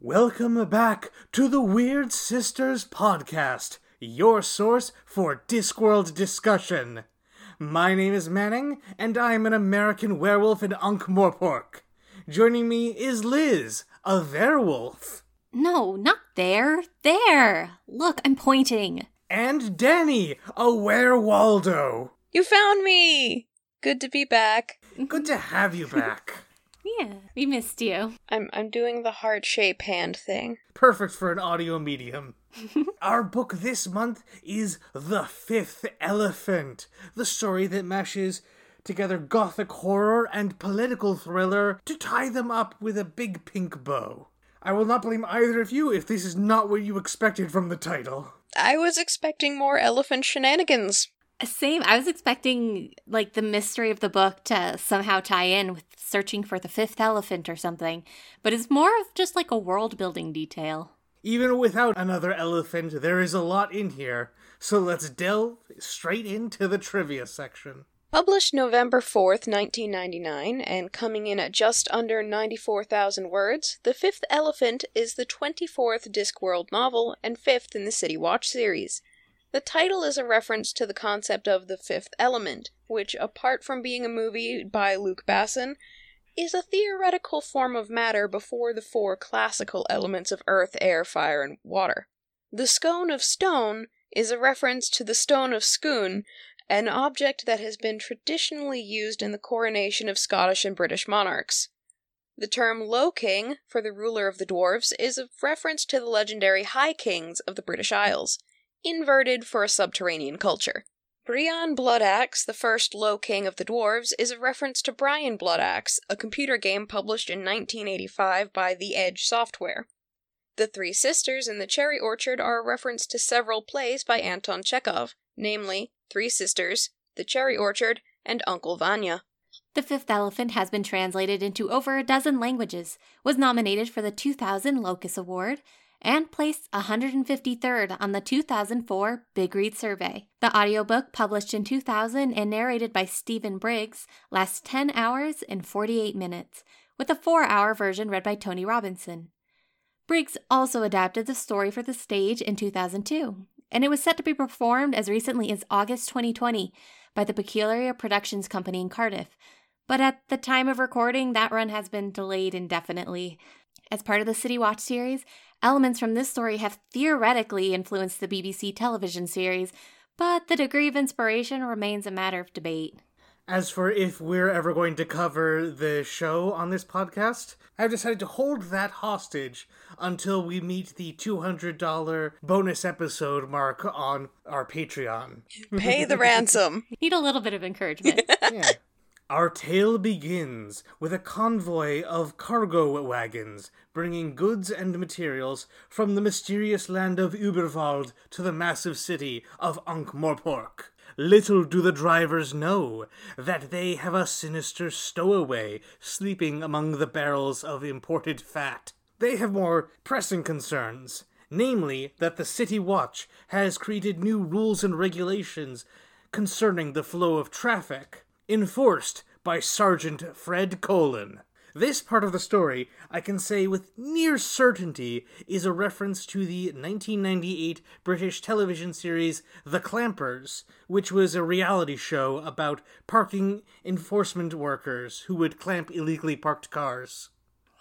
Welcome back to the Weird Sisters podcast, your source for Discworld discussion. My name is Manning, and I'm an American werewolf in Ankh-Morpork. Joining me is Liz, a werewolf. No, not there. There. Look, I'm pointing. And Danny, a werewaldo. You found me! Good to be back. Good to have you back. Yeah, we missed you. I'm I'm doing the heart shape hand thing. Perfect for an audio medium. Our book this month is The Fifth Elephant, the story that meshes together gothic horror and political thriller to tie them up with a big pink bow. I will not blame either of you if this is not what you expected from the title. I was expecting more elephant shenanigans. Same. I was expecting like the mystery of the book to somehow tie in with searching for the fifth elephant or something, but it's more of just like a world building detail. Even without another elephant, there is a lot in here, so let's delve straight into the trivia section. Published November 4th, 1999, and coming in at just under 94,000 words, The Fifth Elephant is the 24th Discworld novel and fifth in the City Watch series. The title is a reference to the concept of the fifth element, which, apart from being a movie by Luc Besson, is a theoretical form of matter before the four classical elements of earth, air, fire, and water. The scone of stone is a reference to the stone of scone, an object that has been traditionally used in the coronation of Scottish and British monarchs. The term Low King for the ruler of the dwarves is a reference to the legendary High Kings of the British Isles inverted for a subterranean culture. Brian Bloodaxe, the first Low King of the Dwarves, is a reference to Brian Bloodaxe, a computer game published in 1985 by The Edge Software. The Three Sisters in the Cherry Orchard are a reference to several plays by Anton Chekhov, namely Three Sisters, The Cherry Orchard, and Uncle Vanya. The Fifth Elephant has been translated into over a dozen languages, was nominated for the 2000 Locus Award, and placed 153rd on the 2004 Big Read Survey. The audiobook, published in 2000 and narrated by Stephen Briggs, lasts 10 hours and 48 minutes, with a 4 hour version read by Tony Robinson. Briggs also adapted the story for the stage in 2002, and it was set to be performed as recently as August 2020 by the Peculiar Productions Company in Cardiff. But at the time of recording, that run has been delayed indefinitely. As part of the City Watch series, Elements from this story have theoretically influenced the BBC television series, but the degree of inspiration remains a matter of debate. As for if we're ever going to cover the show on this podcast, I've decided to hold that hostage until we meet the $200 bonus episode mark on our Patreon. Pay the ransom. Need a little bit of encouragement. yeah. Our tale begins with a convoy of cargo wagons bringing goods and materials from the mysterious land of Uberwald to the massive city of Ankh-Morpork. Little do the drivers know that they have a sinister stowaway sleeping among the barrels of imported fat. They have more pressing concerns, namely that the City Watch has created new rules and regulations concerning the flow of traffic enforced by Sergeant Fred Colin. This part of the story, I can say with near certainty, is a reference to the 1998 British television series The Clampers, which was a reality show about parking enforcement workers who would clamp illegally parked cars.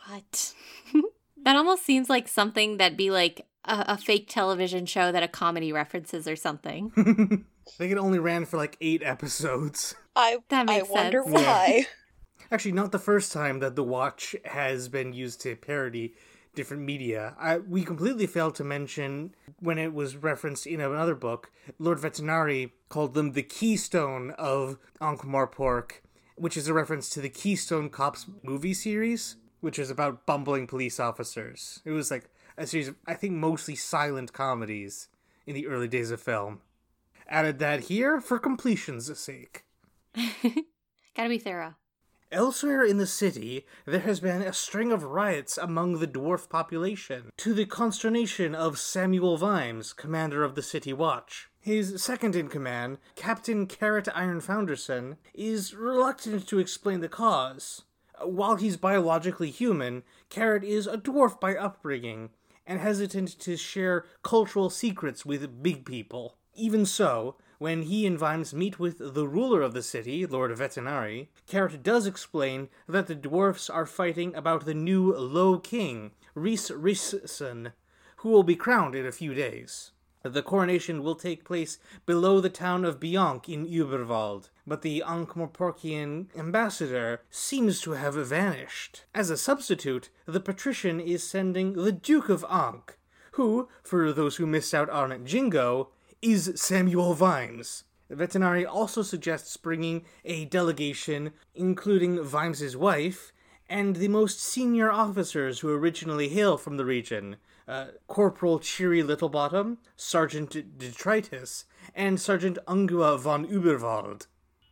What? that almost seems like something that'd be like a, a fake television show that a comedy references or something. I think it only ran for like eight episodes. I That I makes wonder sense. why. Actually, not the first time that the watch has been used to parody different media. I, we completely failed to mention when it was referenced in another book, Lord Vetinari called them the keystone of Ankh-Morpork, which is a reference to the Keystone Cops movie series, which is about bumbling police officers. It was like a series of, I think, mostly silent comedies in the early days of film. Added that here for completion's sake. Gotta be thorough. Elsewhere in the city, there has been a string of riots among the dwarf population, to the consternation of Samuel Vimes, commander of the City Watch. His second in command, Captain Carrot Ironfoundersson, is reluctant to explain the cause. While he's biologically human, Carrot is a dwarf by upbringing, and hesitant to share cultural secrets with big people. Even so, when he and Vimes meet with the ruler of the city, Lord Vetinari, Carrot does explain that the dwarfs are fighting about the new Low King, Rhys Rhysson, who will be crowned in a few days. The coronation will take place below the town of Bianc in Uberwald, but the Ankh-Morporkian ambassador seems to have vanished. As a substitute, the patrician is sending the Duke of Ankh, who, for those who missed out on Jingo, is Samuel Vimes. Vetinari also suggests bringing a delegation, including Vimes's wife, and the most senior officers who originally hail from the region, uh, Corporal Cheery Littlebottom, Sergeant Detritus, and Sergeant Angua von Uberwald.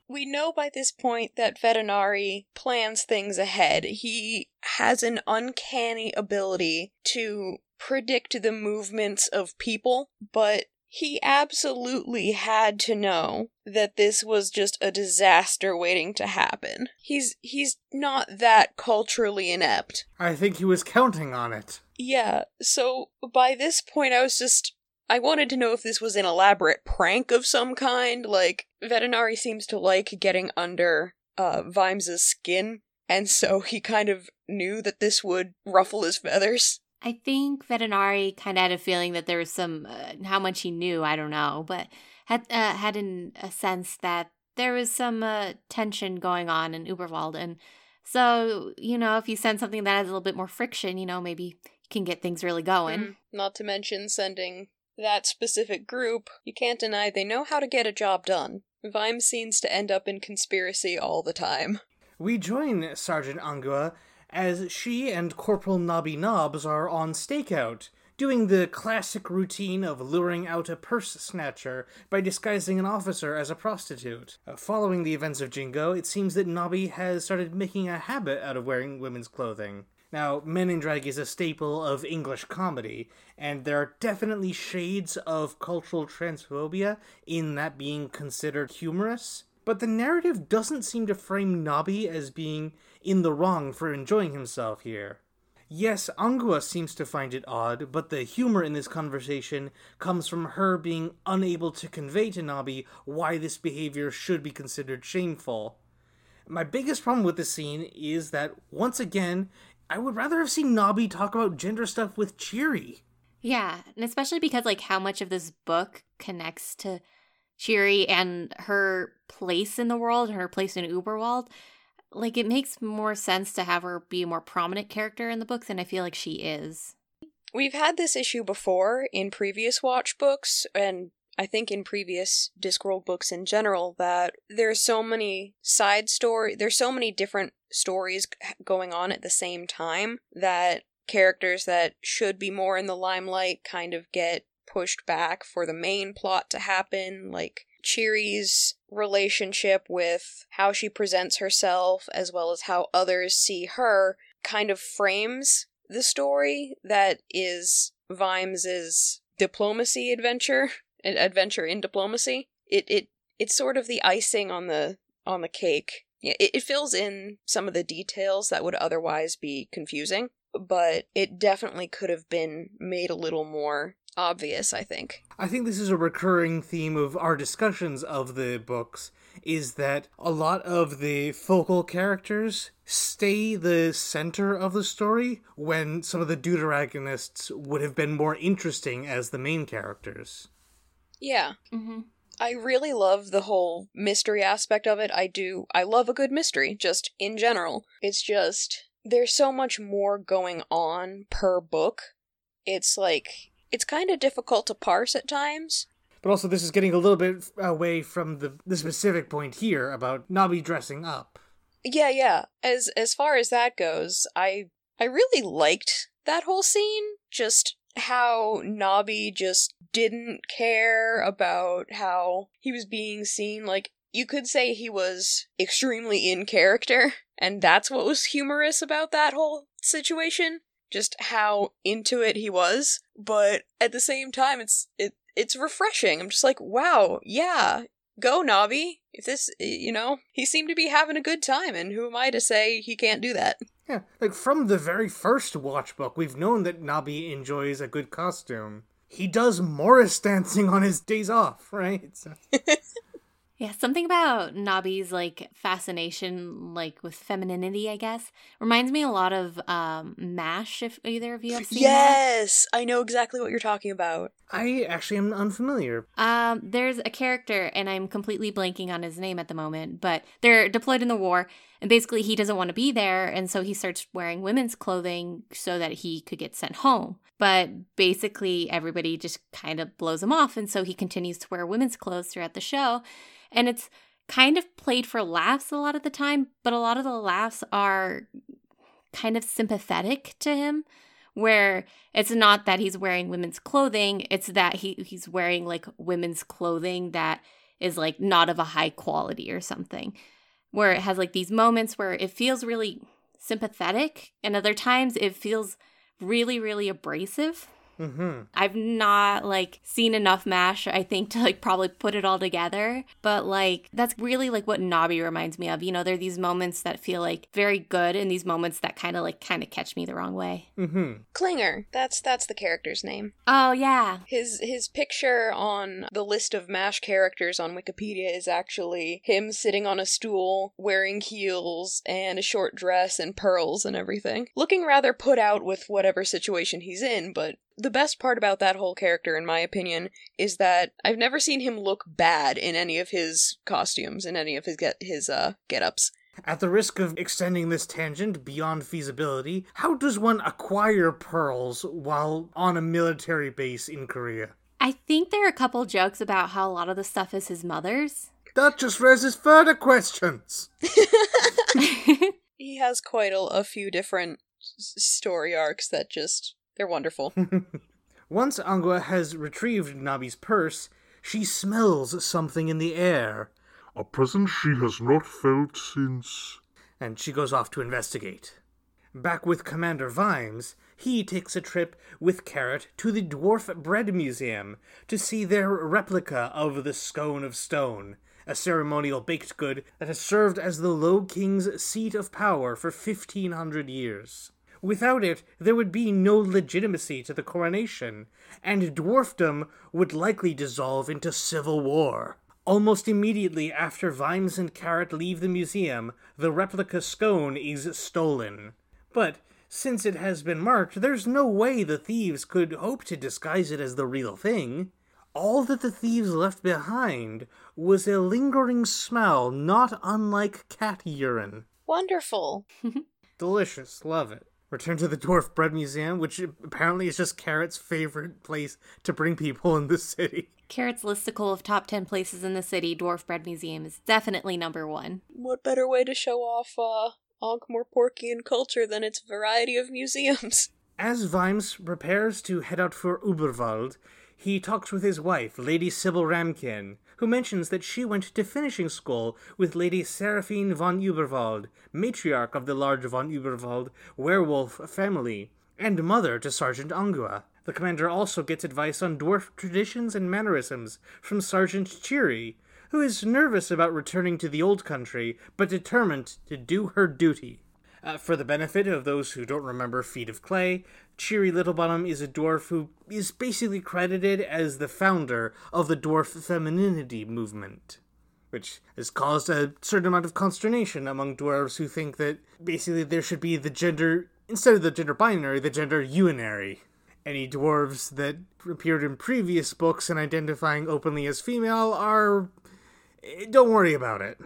We know by this point that Vetinari plans things ahead. He has an uncanny ability to predict the movements of people, but he absolutely had to know that this was just a disaster waiting to happen. He's he's not that culturally inept. I think he was counting on it. Yeah, so by this point I was just I wanted to know if this was an elaborate prank of some kind. Like Vetinari seems to like getting under uh Vimes's skin, and so he kind of knew that this would ruffle his feathers. I think Vetinari kind of had a feeling that there was some, uh, how much he knew, I don't know, but had uh, had an, a sense that there was some uh, tension going on in Uberwald. And so, you know, if you send something that has a little bit more friction, you know, maybe you can get things really going. Mm, not to mention sending that specific group, you can't deny they know how to get a job done. Vimes seems to end up in conspiracy all the time. We join Sergeant Angua as she and Corporal Nobby Nobbs are on stakeout, doing the classic routine of luring out a purse snatcher by disguising an officer as a prostitute. Uh, following the events of Jingo, it seems that Nobby has started making a habit out of wearing women's clothing. Now, Men in Drag is a staple of English comedy, and there are definitely shades of cultural transphobia in that being considered humorous. But the narrative doesn't seem to frame Nobby as being in the wrong for enjoying himself here. Yes, Angua seems to find it odd, but the humor in this conversation comes from her being unable to convey to Nobby why this behavior should be considered shameful. My biggest problem with this scene is that, once again, I would rather have seen Nobby talk about gender stuff with Cheery. Yeah, and especially because, like, how much of this book connects to Cheery and her place in the world and her place in Uberwald. Like it makes more sense to have her be a more prominent character in the book than I feel like she is. We've had this issue before in previous watch books and I think in previous Discworld books in general that there's so many side story there's so many different stories going on at the same time that characters that should be more in the limelight kind of get pushed back for the main plot to happen, like Cheery's relationship with how she presents herself as well as how others see her kind of frames the story that is Vimes's diplomacy adventure, adventure in diplomacy. It it it's sort of the icing on the on the cake. It, it fills in some of the details that would otherwise be confusing, but it definitely could have been made a little more obvious, I think. I think this is a recurring theme of our discussions of the books is that a lot of the focal characters stay the center of the story when some of the deuteragonists would have been more interesting as the main characters. Yeah. Mm-hmm. I really love the whole mystery aspect of it. I do. I love a good mystery, just in general. It's just, there's so much more going on per book. It's like, it's kind of difficult to parse at times. But also, this is getting a little bit away from the the specific point here about Nobby dressing up. Yeah, yeah. As as far as that goes, I I really liked that whole scene. Just how Nobby just didn't care about how he was being seen. Like you could say he was extremely in character And that's what was humorous about that whole situation. Just how into it he was. But at the same time, it's it it's refreshing. I'm just like, wow, yeah, go Nobby. If this, you know, he seemed to be having a good time, and who am I to say he can't do that? Yeah, like from the very first watch book, we've known that Nobby enjoys a good costume. He does Morris dancing on his days off, right? So. Yeah, something about Nobby's like fascination, like with femininity, I guess, reminds me a lot of um Mash. If either of you have seen yes, that. I know exactly what you're talking about. I actually am unfamiliar. Um, there's a character, and I'm completely blanking on his name at the moment, but they're deployed in the war, and basically he doesn't want to be there, and so he starts wearing women's clothing so that he could get sent home. But basically, everybody just kind of blows him off, and so he continues to wear women's clothes throughout the show and it's kind of played for laughs a lot of the time, but a lot of the laughs are kind of sympathetic to him where it's not that he's wearing women's clothing, it's that he he's wearing like women's clothing that is like not of a high quality or something. Where it has like these moments where it feels really sympathetic and other times it feels really really abrasive Mm-hmm. I've not like seen enough MASH, I think, to like probably put it all together. But like that's really like what Nobby reminds me of. You know, there are these moments that feel like very good, and these moments that kind of like kind of catch me the wrong way. Mm-hmm. Klinger, that's that's the character's name. Oh yeah. His his picture on the list of MASH characters on Wikipedia is actually him sitting on a stool, wearing heels and a short dress and pearls and everything, looking rather put out with whatever situation he's in, but the best part about that whole character, in my opinion, is that I've never seen him look bad in any of his costumes, in any of his get his uh get-ups. At the risk of extending this tangent beyond feasibility, how does one acquire pearls while on a military base in Korea? I think there are a couple jokes about how a lot of the stuff is his mother's. That just raises further questions. he has quite a, a few different story arcs that just they're wonderful. Once Angua has retrieved Nobby's purse, she smells something in the air. A presence she has not felt since. And she goes off to investigate. Back with Commander Vimes, he takes a trip with Carrot to the Dwarf Bread Museum to see their replica of the Scone of Stone, a ceremonial baked good that has served as the Low King's seat of power for 1500 years. Without it, there would be no legitimacy to the coronation, and dwarfdom would likely dissolve into civil war. Almost immediately after Vimes and Carrot leave the museum, the replica scone is stolen. But since it has been marked, there's no way the thieves could hope to disguise it as the real thing. All that the thieves left behind was a lingering smell not unlike cat urine. Wonderful. Delicious. Love it. Return to the Dwarf Bread Museum, which apparently is just Carrot's favorite place to bring people in the city. Carrot's listicle of top 10 places in the city, Dwarf Bread Museum is definitely number one. What better way to show off uh, Ankh-Morporkian culture than its variety of museums? As Vimes prepares to head out for Uberwald, he talks with his wife, Lady Sybil Ramkin, who mentions that she went to finishing school with Lady Serafine von Uberwald, matriarch of the large von Uberwald werewolf family, and mother to Sergeant Angua. The commander also gets advice on dwarf traditions and mannerisms from Sergeant Cheery, who is nervous about returning to the old country, but determined to do her duty. Uh, for the benefit of those who don't remember Feet of Clay, Cheery Littlebottom is a dwarf who is basically credited as the founder of the dwarf femininity movement, which has caused a certain amount of consternation among dwarves who think that basically there should be the gender, instead of the gender binary, the gender unary. Any dwarves that appeared in previous books and identifying openly as female are. Eh, don't worry about it.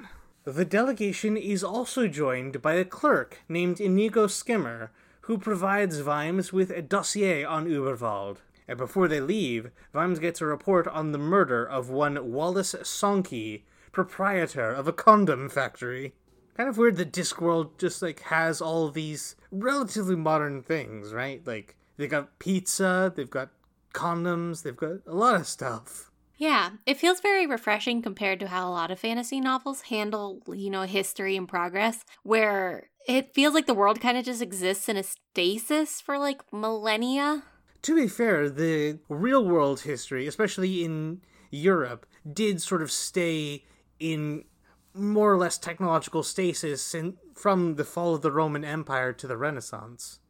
The delegation is also joined by a clerk named Inigo Skimmer, who provides Vimes with a dossier on Uberwald. And before they leave, Vimes gets a report on the murder of one Wallace Sonky, proprietor of a condom factory. Kind of weird that Discworld just like has all these relatively modern things, right? Like they got pizza, they've got condoms, they've got a lot of stuff. Yeah, it feels very refreshing compared to how a lot of fantasy novels handle, you know, history and progress, where it feels like the world kind of just exists in a stasis for like millennia. To be fair, the real world history, especially in Europe, did sort of stay in more or less technological stasis in, from the fall of the Roman Empire to the Renaissance.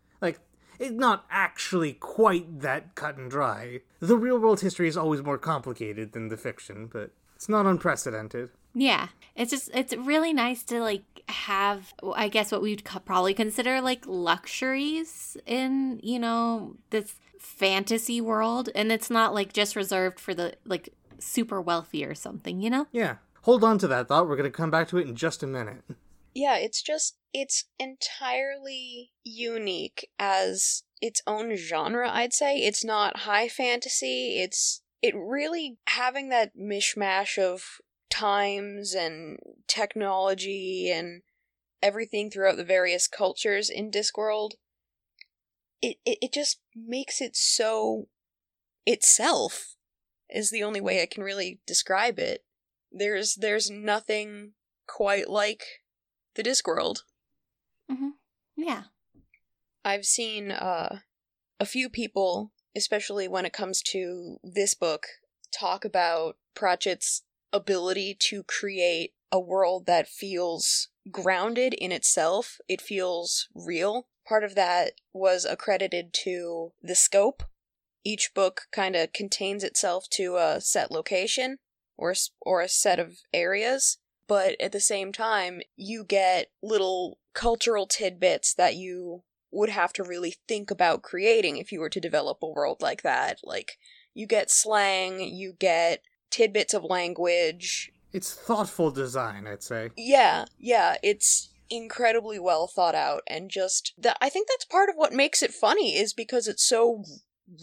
Like, it's not actually quite that cut and dry. The real world history is always more complicated than the fiction, but it's not unprecedented. Yeah, it's just it's really nice to like have I guess what we'd co- probably consider like luxuries in, you know, this fantasy world and it's not like just reserved for the like super wealthy or something, you know? Yeah. Hold on to that thought. We're going to come back to it in just a minute. Yeah, it's just it's entirely unique as its own genre, I'd say. It's not high fantasy. It's it really having that mishmash of times and technology and everything throughout the various cultures in Discworld. It, it it just makes it so itself is the only way I can really describe it. There's there's nothing quite like the Discworld. Mm-hmm. Yeah. I've seen uh, a few people, especially when it comes to this book, talk about Pratchett's ability to create a world that feels grounded in itself. It feels real. Part of that was accredited to the scope. Each book kind of contains itself to a set location or or a set of areas, but at the same time, you get little cultural tidbits that you would have to really think about creating if you were to develop a world like that. Like, you get slang, you get tidbits of language. It's thoughtful design, I'd say. Yeah, yeah, it's incredibly well thought out and just that I think that's part of what makes it funny is because it's so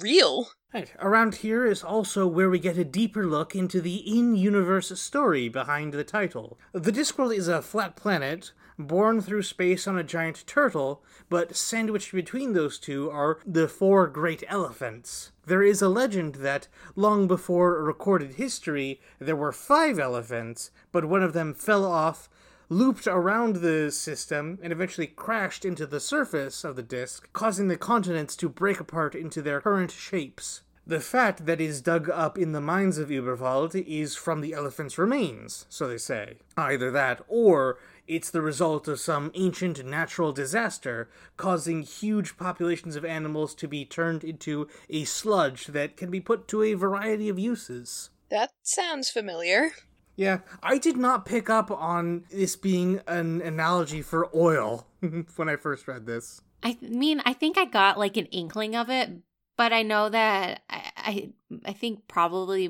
real. Right. Around here is also where we get a deeper look into the in universe story behind the title. The Discworld is a flat planet born through space on a giant turtle, but sandwiched between those two are the four great elephants. There is a legend that, long before recorded history, there were five elephants, but one of them fell off, looped around the system, and eventually crashed into the surface of the disk, causing the continents to break apart into their current shapes. The fat that is dug up in the mines of Uberwald is from the elephant's remains, so they say. Either that, or it's the result of some ancient natural disaster, causing huge populations of animals to be turned into a sludge that can be put to a variety of uses. That sounds familiar. Yeah, I did not pick up on this being an analogy for oil when I first read this. I mean, I think I got like an inkling of it, but I know that I, I, I think probably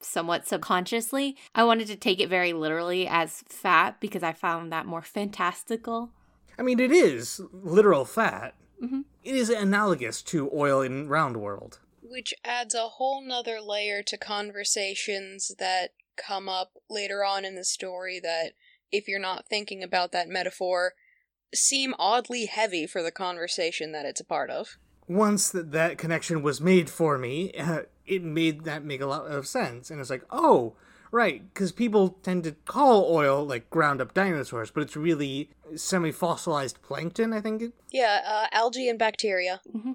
somewhat subconsciously I wanted to take it very literally as fat because I found that more fantastical. I mean, it is literal fat. Mm-hmm. It is analogous to oil in Round World, which adds a whole nother layer to conversations that come up later on in the story that if you're not thinking about that metaphor seem oddly heavy for the conversation that it's a part of once that, that connection was made for me, uh, it made that make a lot of sense. And it's like, oh, right, because people tend to call oil like ground up dinosaurs, but it's really semi fossilized plankton, I think. Yeah, uh, algae and bacteria. Mm-hmm.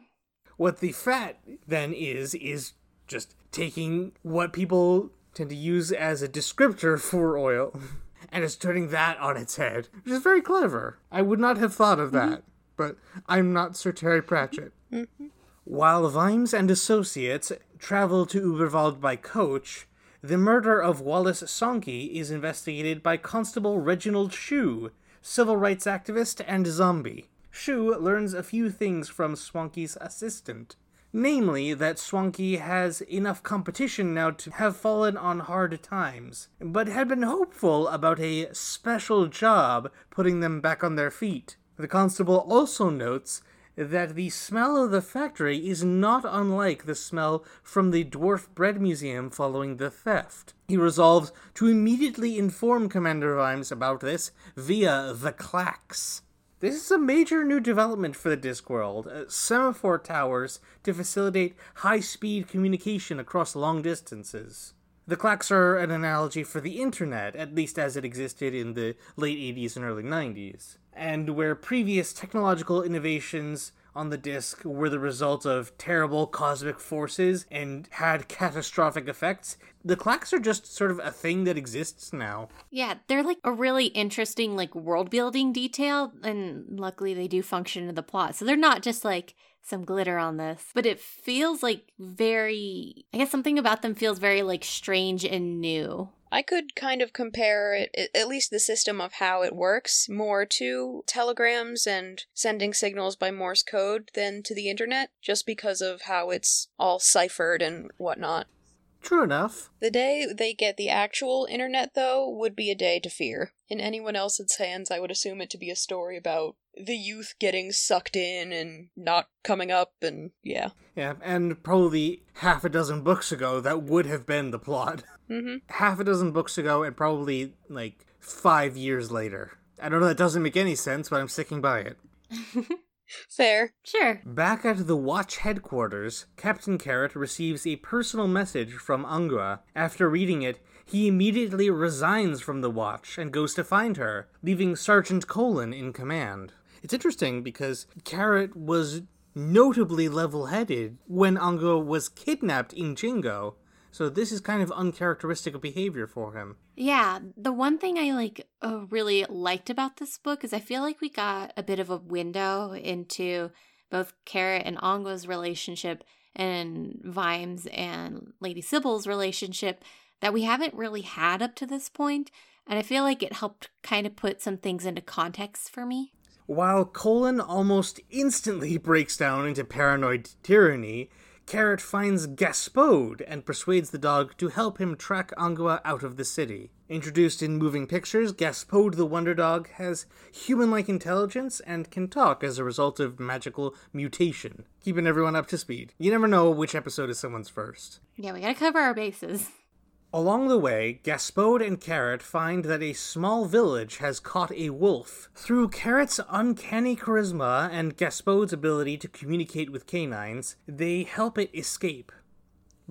What the fat then is, is just taking what people tend to use as a descriptor for oil. And it's turning that on its head, which is very clever. I would not have thought of that, mm-hmm. but I'm not Sir Terry Pratchett. Mm-hmm. While Vimes and associates travel to Uberwald by coach, the murder of Wallace Sonky is investigated by Constable Reginald Shoe, civil rights activist and zombie. Shoe learns a few things from Sonky's assistant. Namely, that Swanky has enough competition now to have fallen on hard times, but had been hopeful about a special job putting them back on their feet. The constable also notes that the smell of the factory is not unlike the smell from the Dwarf Bread Museum following the theft. He resolves to immediately inform Commander Vimes about this via the clacks. This is a major new development for the Discworld uh, semaphore towers to facilitate high speed communication across long distances. The clacks are an analogy for the internet, at least as it existed in the late 80s and early 90s. And where previous technological innovations on the disk were the result of terrible cosmic forces and had catastrophic effects, the clacks are just sort of a thing that exists now. Yeah, they're like a really interesting like world building detail and luckily they do function in the plot. So they're not just like some glitter on this, but it feels like very I guess something about them feels very like strange and new. I could kind of compare it, at least the system of how it works, more to telegrams and sending signals by Morse code than to the internet, just because of how it's all ciphered and whatnot. True enough. The day they get the actual internet, though, would be a day to fear. In anyone else's hands, I would assume it to be a story about the youth getting sucked in and not coming up, and yeah. Yeah, and probably half a dozen books ago, that would have been the plot. Mm-hmm. Half a dozen books ago, and probably like five years later. I don't know, that doesn't make any sense, but I'm sticking by it. Fair. Sure. Back at the Watch headquarters, Captain Carrot receives a personal message from Angua. After reading it, he immediately resigns from the Watch and goes to find her, leaving Sergeant Colon in command. It's interesting because Carrot was notably level headed when Angua was kidnapped in Jingo, so this is kind of uncharacteristic behavior for him. Yeah, the one thing I like uh, really liked about this book is I feel like we got a bit of a window into both Carrot and Angua's relationship and Vimes and Lady Sybil's relationship that we haven't really had up to this point, and I feel like it helped kind of put some things into context for me. While Colon almost instantly breaks down into paranoid tyranny, Carrot finds Gaspode and persuades the dog to help him track Angua out of the city. Introduced in moving pictures, Gaspode the Wonder Dog has human like intelligence and can talk as a result of magical mutation, keeping everyone up to speed. You never know which episode is someone's first. Yeah, we gotta cover our bases. Along the way, Gaspode and Carrot find that a small village has caught a wolf. Through Carrot's uncanny charisma and Gaspode's ability to communicate with canines, they help it escape.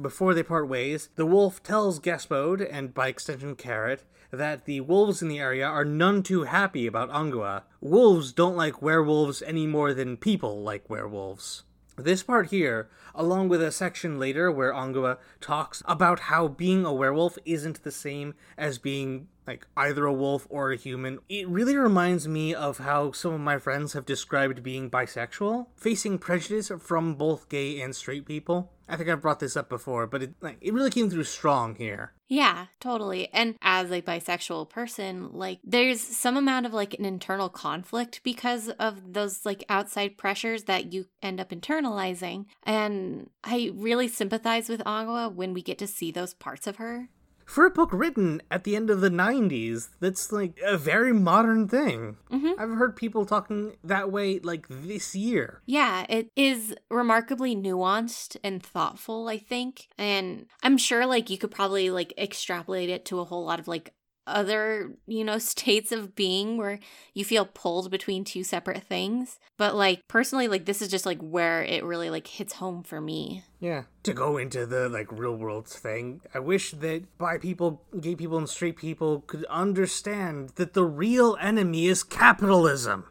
Before they part ways, the wolf tells Gaspode, and by extension Carrot, that the wolves in the area are none too happy about Angua. Wolves don't like werewolves any more than people like werewolves. This part here, along with a section later where Angua talks about how being a werewolf isn't the same as being like either a wolf or a human, it really reminds me of how some of my friends have described being bisexual, facing prejudice from both gay and straight people. I think I've brought this up before, but it like it really came through strong here. Yeah, totally. And as a bisexual person, like there's some amount of like an internal conflict because of those like outside pressures that you end up internalizing. And I really sympathize with Angua when we get to see those parts of her. For a book written at the end of the 90s, that's like a very modern thing. Mhm. I've heard people talking that way like this year. Yeah, it is remarkably nuanced and thoughtful, I think. And I'm sure like you could probably like extrapolate it to a whole lot of like other, you know, states of being where you feel pulled between two separate things. But like personally like this is just like where it really like hits home for me. Yeah. To go into the like real world thing, I wish that bi people, gay people, and straight people could understand that the real enemy is capitalism.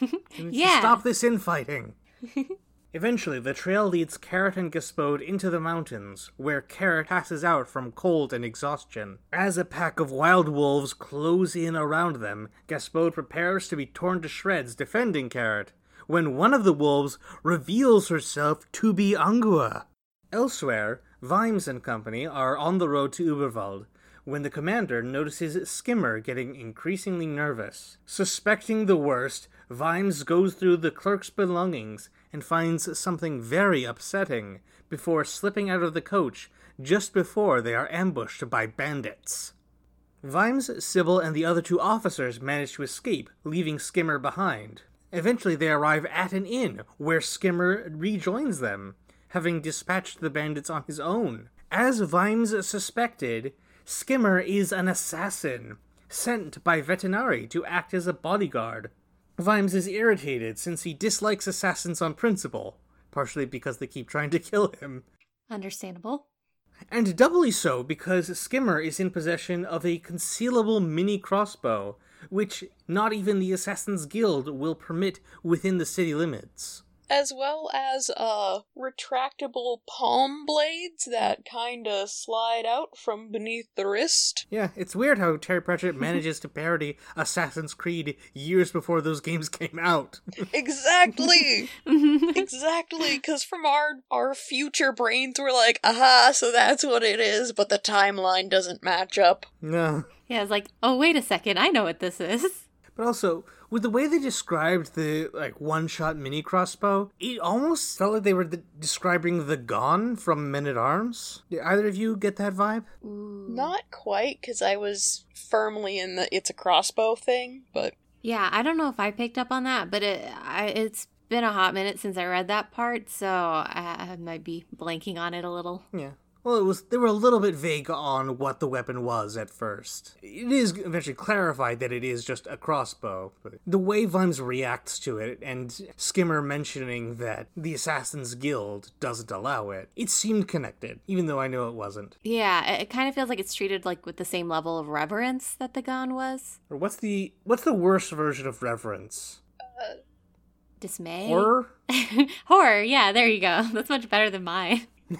Yeah. Stop this infighting. Eventually, the trail leads Carrot and Gaspode into the mountains, where Carrot passes out from cold and exhaustion. As a pack of wild wolves close in around them, Gaspode prepares to be torn to shreds defending Carrot, when one of the wolves reveals herself to be Angua. Elsewhere, Vimes and company are on the road to Uberwald when the commander notices Skimmer getting increasingly nervous. Suspecting the worst, Vimes goes through the clerk's belongings and finds something very upsetting before slipping out of the coach just before they are ambushed by bandits. Vimes, Sybil, and the other two officers manage to escape, leaving Skimmer behind. Eventually, they arrive at an inn where Skimmer rejoins them, having dispatched the bandits on his own. As Vimes suspected, Skimmer is an assassin, sent by Vetinari to act as a bodyguard. Vimes is irritated since he dislikes assassins on principle, partially because they keep trying to kill him. Understandable. And doubly so because Skimmer is in possession of a concealable mini crossbow, which not even the Assassin's Guild will permit within the city limits. As well as uh retractable palm blades that kinda slide out from beneath the wrist. Yeah, it's weird how Terry Pratchett manages to parody Assassin's Creed years before those games came out. Exactly. exactly. Because from our our future brains, we're like, aha, so that's what it is, but the timeline doesn't match up. no. Yeah, it's like, oh, wait a second, I know what this is. But also, with the way they described the like one-shot mini crossbow, it almost felt like they were the- describing the Gonne from Men at Arms. Did either of you get that vibe? Mm, not quite, because I was firmly in the it's a crossbow thing, but Yeah, I don't know if I picked up on that, but it I, it's been a hot minute since I read that part, so I, I might be blanking on it a little. Yeah. Well, it was. They were a little bit vague on what the weapon was at first. It is eventually clarified that it is just a crossbow. The way Vimes reacts to it, and Skimmer mentioning that the Assassin's Guild doesn't allow it, it seemed connected, even though I know it wasn't. Yeah, it, kind of feels like it's treated like with the same level of reverence that the gun was. Or what's the what's the worst version of reverence? Dismay. Horror. Horror. Yeah, there you go. That's much better than mine.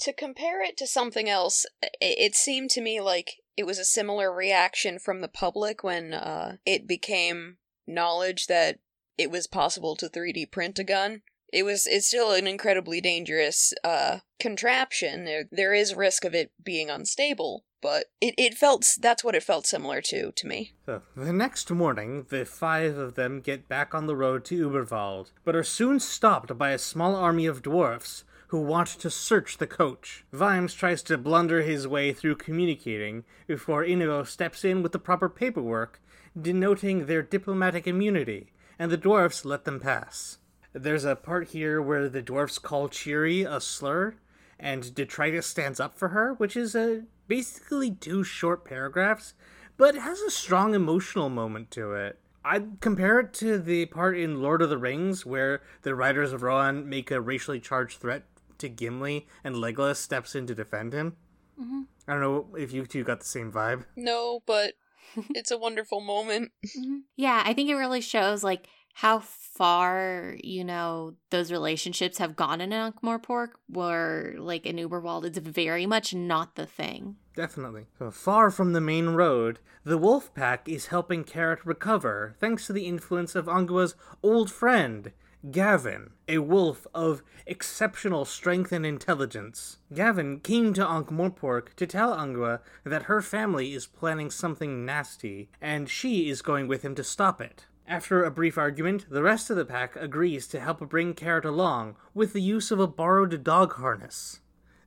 to compare it to something else, it seemed to me like it was a similar reaction from the public when uh, it became knowledge that it was possible to 3D print a gun. It was it's still an incredibly dangerous uh, contraption. There, there is risk of it being unstable, but it, it felt that's what it felt similar to to me. So, the next morning, the five of them get back on the road to Uberwald, but are soon stopped by a small army of dwarfs who want to search the coach. Vimes tries to blunder his way through communicating before Inigo steps in with the proper paperwork, denoting their diplomatic immunity, and the dwarfs let them pass. There's a part here where the dwarfs call Cheery a slur, and Detritus stands up for her, which is a basically two short paragraphs, but has a strong emotional moment to it. I'd compare it to the part in Lord of the Rings where the Riders of Rohan make a racially charged threat to Gimli and Legolas steps in to defend him. Mm-hmm. I don't know if you two got the same vibe. No, but it's a wonderful moment. Mm-hmm. Yeah, I think it really shows like how far, you know, those relationships have gone in Ankh-Morpork, where like in Uberwald it's very much not the thing. Definitely. So far from the main road, the wolf pack is helping Carrot recover thanks to the influence of Angua's old friend, Gavin, a wolf of exceptional strength and intelligence. Gavin came to Ankh-Morpork to tell Angua that her family is planning something nasty, and she is going with him to stop it. After a brief argument, the rest of the pack agrees to help bring Carrot along with the use of a borrowed dog harness.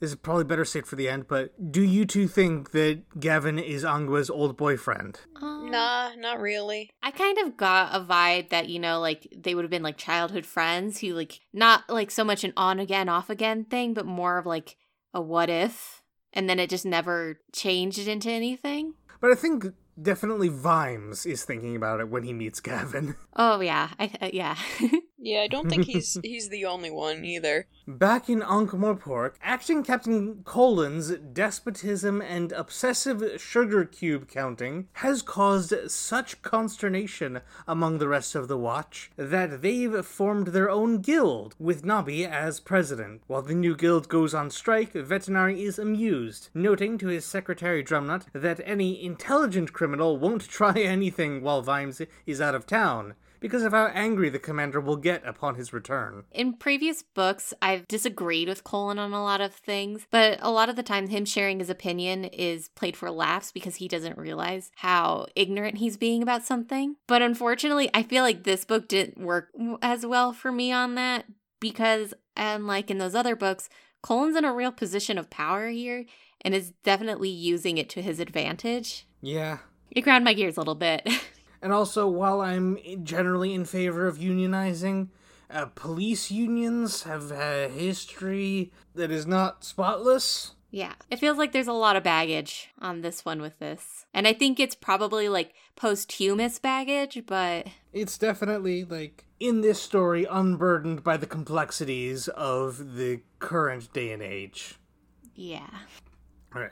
This is probably better saved for the end, but do you two think that Gavin is Angua's old boyfriend? Um, Nah, not really. I kind of got a vibe that, you know, like they would have been like childhood friends who, like, not like so much an on again, off again thing, but more of like a what if. And then it just never changed into anything. But I think definitely Vimes is thinking about it when he meets Gavin. Oh, yeah. I, uh, yeah. Yeah, I don't think he's he's the only one either. Back in Ankh-Morpork, acting Captain Colin's despotism and obsessive sugar cube counting has caused such consternation among the rest of the Watch that they've formed their own guild, with Nobby as president. While the new guild goes on strike, Vetinari is amused, noting to his secretary Drumknott that any intelligent criminal won't try anything while Vimes is out of town. Because of how angry the commander will get upon his return. In previous books, I've disagreed with Colin on a lot of things, but a lot of the time, him sharing his opinion is played for laughs because he doesn't realize how ignorant he's being about something. But unfortunately, I feel like this book didn't work as well for me on that because, unlike in those other books, Colin's in a real position of power here and is definitely using it to his advantage. Yeah, It ground my gears a little bit. And also, while I'm generally in favor of unionizing, uh, police unions have a history that is not spotless. Yeah, it feels like there's a lot of baggage on this one with this. And I think it's probably like posthumous baggage, but It's definitely, like, in this story, unburdened by the complexities of the current day and age. Yeah. All right.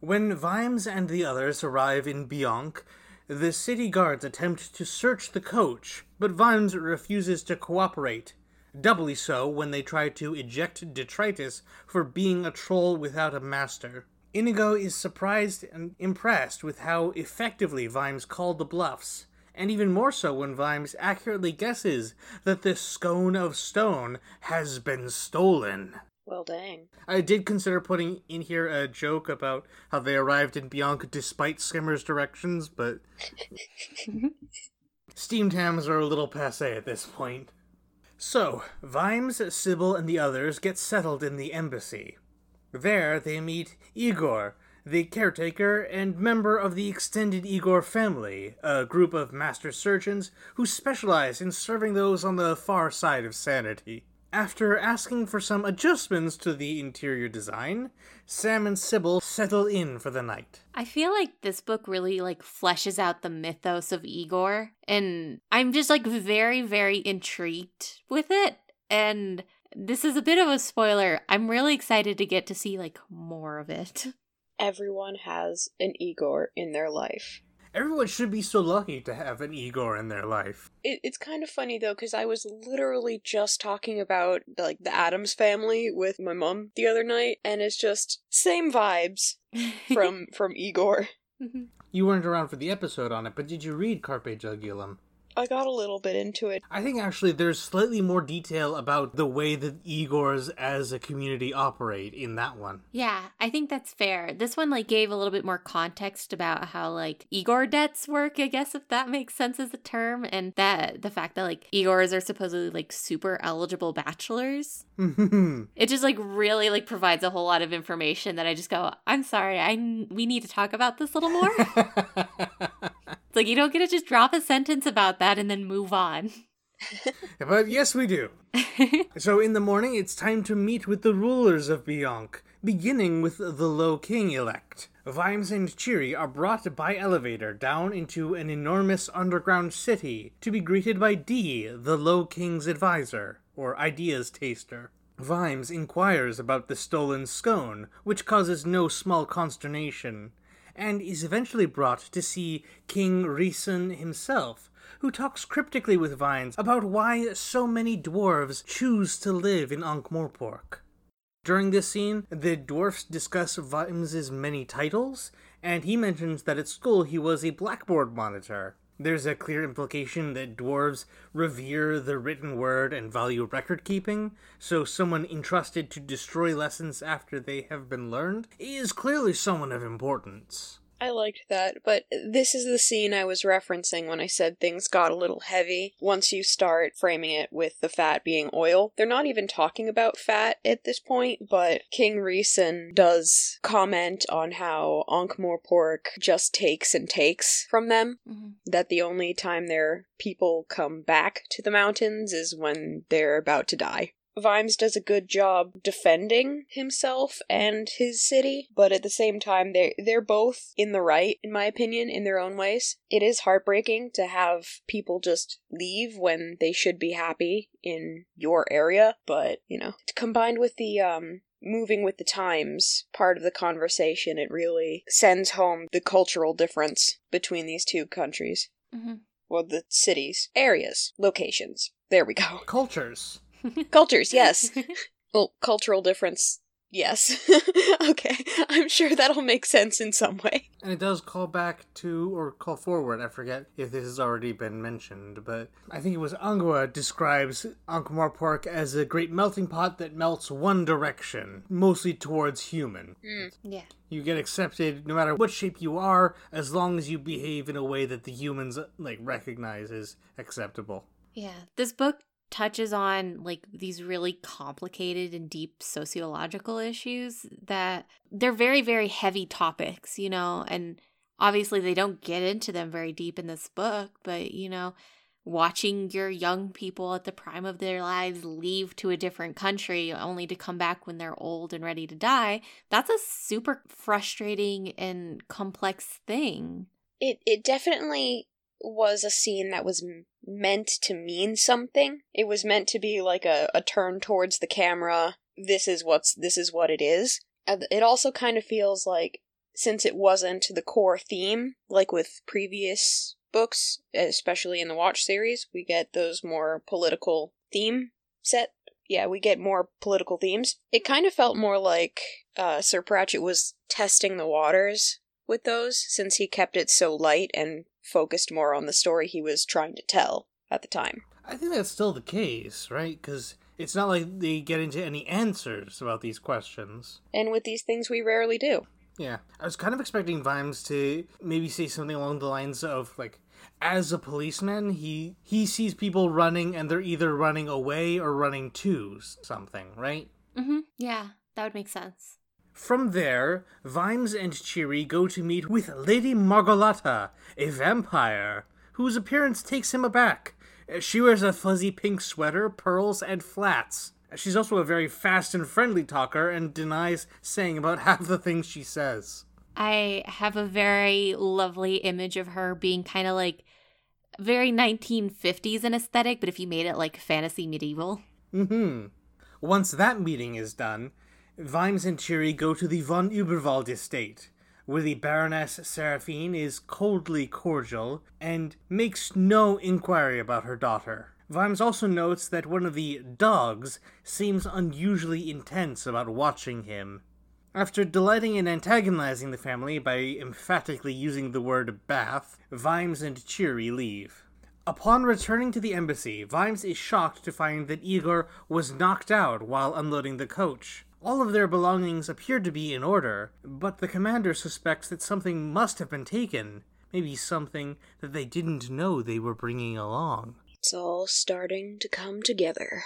When Vimes and the others arrive in Bionk, the city guards attempt to search the coach, but Vimes refuses to cooperate. Doubly so when they try to eject Detritus for being a troll without a master. Inigo is surprised and impressed with how effectively Vimes called the bluffs, and even more so when Vimes accurately guesses that the scone of stone has been stolen. Well, dang. I did consider putting in here a joke about how they arrived in Bonk despite Skimmer's directions, but steamed hams are a little passe at this point. So, Vimes, Sybil, and the others get settled in the embassy. There, they meet Igor, the caretaker and member of the extended Igor family, a group of master surgeons who specialize in serving those on the far side of sanity. After asking for some adjustments to the interior design, Sam and Sybil settle in for the night. I feel like this book really like fleshes out the mythos of Igor and I'm just like very very intrigued with it and this is a bit of a spoiler. I'm really excited to get to see like more of it. Everyone has an Igor in their life. Everyone should be so lucky to have an Igor in their life. It, it's kind of funny though, because I was literally just talking about like the Addams family with my mom the other night, and it's just same vibes from from Igor. Mm-hmm. You weren't around for the episode on it, but did you read Carpe Jugulum? I got a little bit into it. I think actually there's slightly more detail about the way that Igors as a community operate in that one. Yeah, I think that's fair. This one like gave a little bit more context about how like Igor debts work, I guess if that makes sense as a term, and that the fact that like Igors are supposedly like super eligible bachelors. it just like really like provides a whole lot of information that I just go, I'm sorry, I we need to talk about this a little more. it's like you don't get to just drop a sentence about that and then move on. but yes, we do. so in the morning, it's time to meet with the rulers of Bonk, beginning with the Low King elect. Vimes and Cheery are brought by elevator down into an enormous underground city to be greeted by Dee, the Low King's advisor, or ideas taster. Vimes inquires about the stolen scone, which causes no small consternation, and is eventually brought to see King Rhys himself, who talks cryptically with Vimes about why so many dwarves choose to live in Ankh-Morpork. During this scene, the dwarfs discuss Vimes's many titles, and he mentions that at school he was a blackboard monitor. There's a clear implication that dwarves revere the written word and value record keeping, so someone entrusted to destroy lessons after they have been learned is clearly someone of importance. I liked that, but this is the scene I was referencing when I said things got a little heavy. Once you start framing it with the fat being oil, they're not even talking about fat at this point, but King Rhys does comment on how Ankh-Morpork just takes and takes from them. Mm-hmm. That the only time their people come back to the mountains is when they're about to die. Vimes does a good job defending himself and his city, but at the same time they they're both in the right in my opinion in their own ways. It is heartbreaking to have people just leave when they should be happy in your area, but you know, combined with the um moving with the times part of the conversation, it really sends home the cultural difference between these two countries. Mm-hmm. Well, the cities, areas, locations. There we go. Cultures. Cultures, yes. Well, cultural difference, yes. okay, I'm sure that'll make sense in some way. And it does call back to, or call forward, I forget if this has already been mentioned, but I think it was Angua describes Ankh-Morpork as a great melting pot that melts one direction, mostly towards human. Hmm. Yeah. You get accepted no matter what shape you are, as long as you behave in a way that the humans, like, recognize as acceptable. Yeah. This book touches on like these really complicated and deep sociological issues that they're very very heavy topics, you know, and obviously they don't get into them very deep in this book, but you know, watching your young people at the prime of their lives leave to a different country only to come back when they're old and ready to die, that's a super frustrating and complex thing. It it definitely was a scene that was meant to mean something. It was meant to be like a, a turn towards the camera. This is what's this is what it is. It also kind of feels like, since it wasn't the core theme, like with previous books, especially in the Watch series, we get those more political theme set. Yeah, we get more political themes. It kind of felt more like uh, Sir Pratchett was testing the waters with those, since he kept it so light and focused more on the story he was trying to tell at the time. I think that's still the case, right? Because it's not like they get into any answers about these questions. And with these things, we rarely do. Yeah. I was kind of expecting Vimes to maybe say something along the lines of, like, as a policeman, he he sees people running and they're either running away or running to something, right? Mm-hmm. Yeah, that would make sense. From there, Vimes and Cheery go to meet with Lady Margolotta, a vampire, whose appearance takes him aback. She wears a fuzzy pink sweater, pearls, and flats. She's also a very fast and friendly talker and denies saying about half the things she says. I have a very lovely image of her being kind of like very 1950s in aesthetic, but if you made it like fantasy medieval. Mm-hmm. Once that meeting is done, Vimes and Cheery go to the von Uberwald estate, where the Baroness Serafine is coldly cordial and makes no inquiry about her daughter. Vimes also notes that one of the dogs seems unusually intense about watching him. After delighting in antagonizing the family by emphatically using the word bath, Vimes and Cheery leave. Upon returning to the embassy, Vimes is shocked to find that Igor was knocked out while unloading the coach. All of their belongings appear to be in order, but the commander suspects that something must have been taken, maybe something that they didn't know they were bringing along. It's all starting to come together.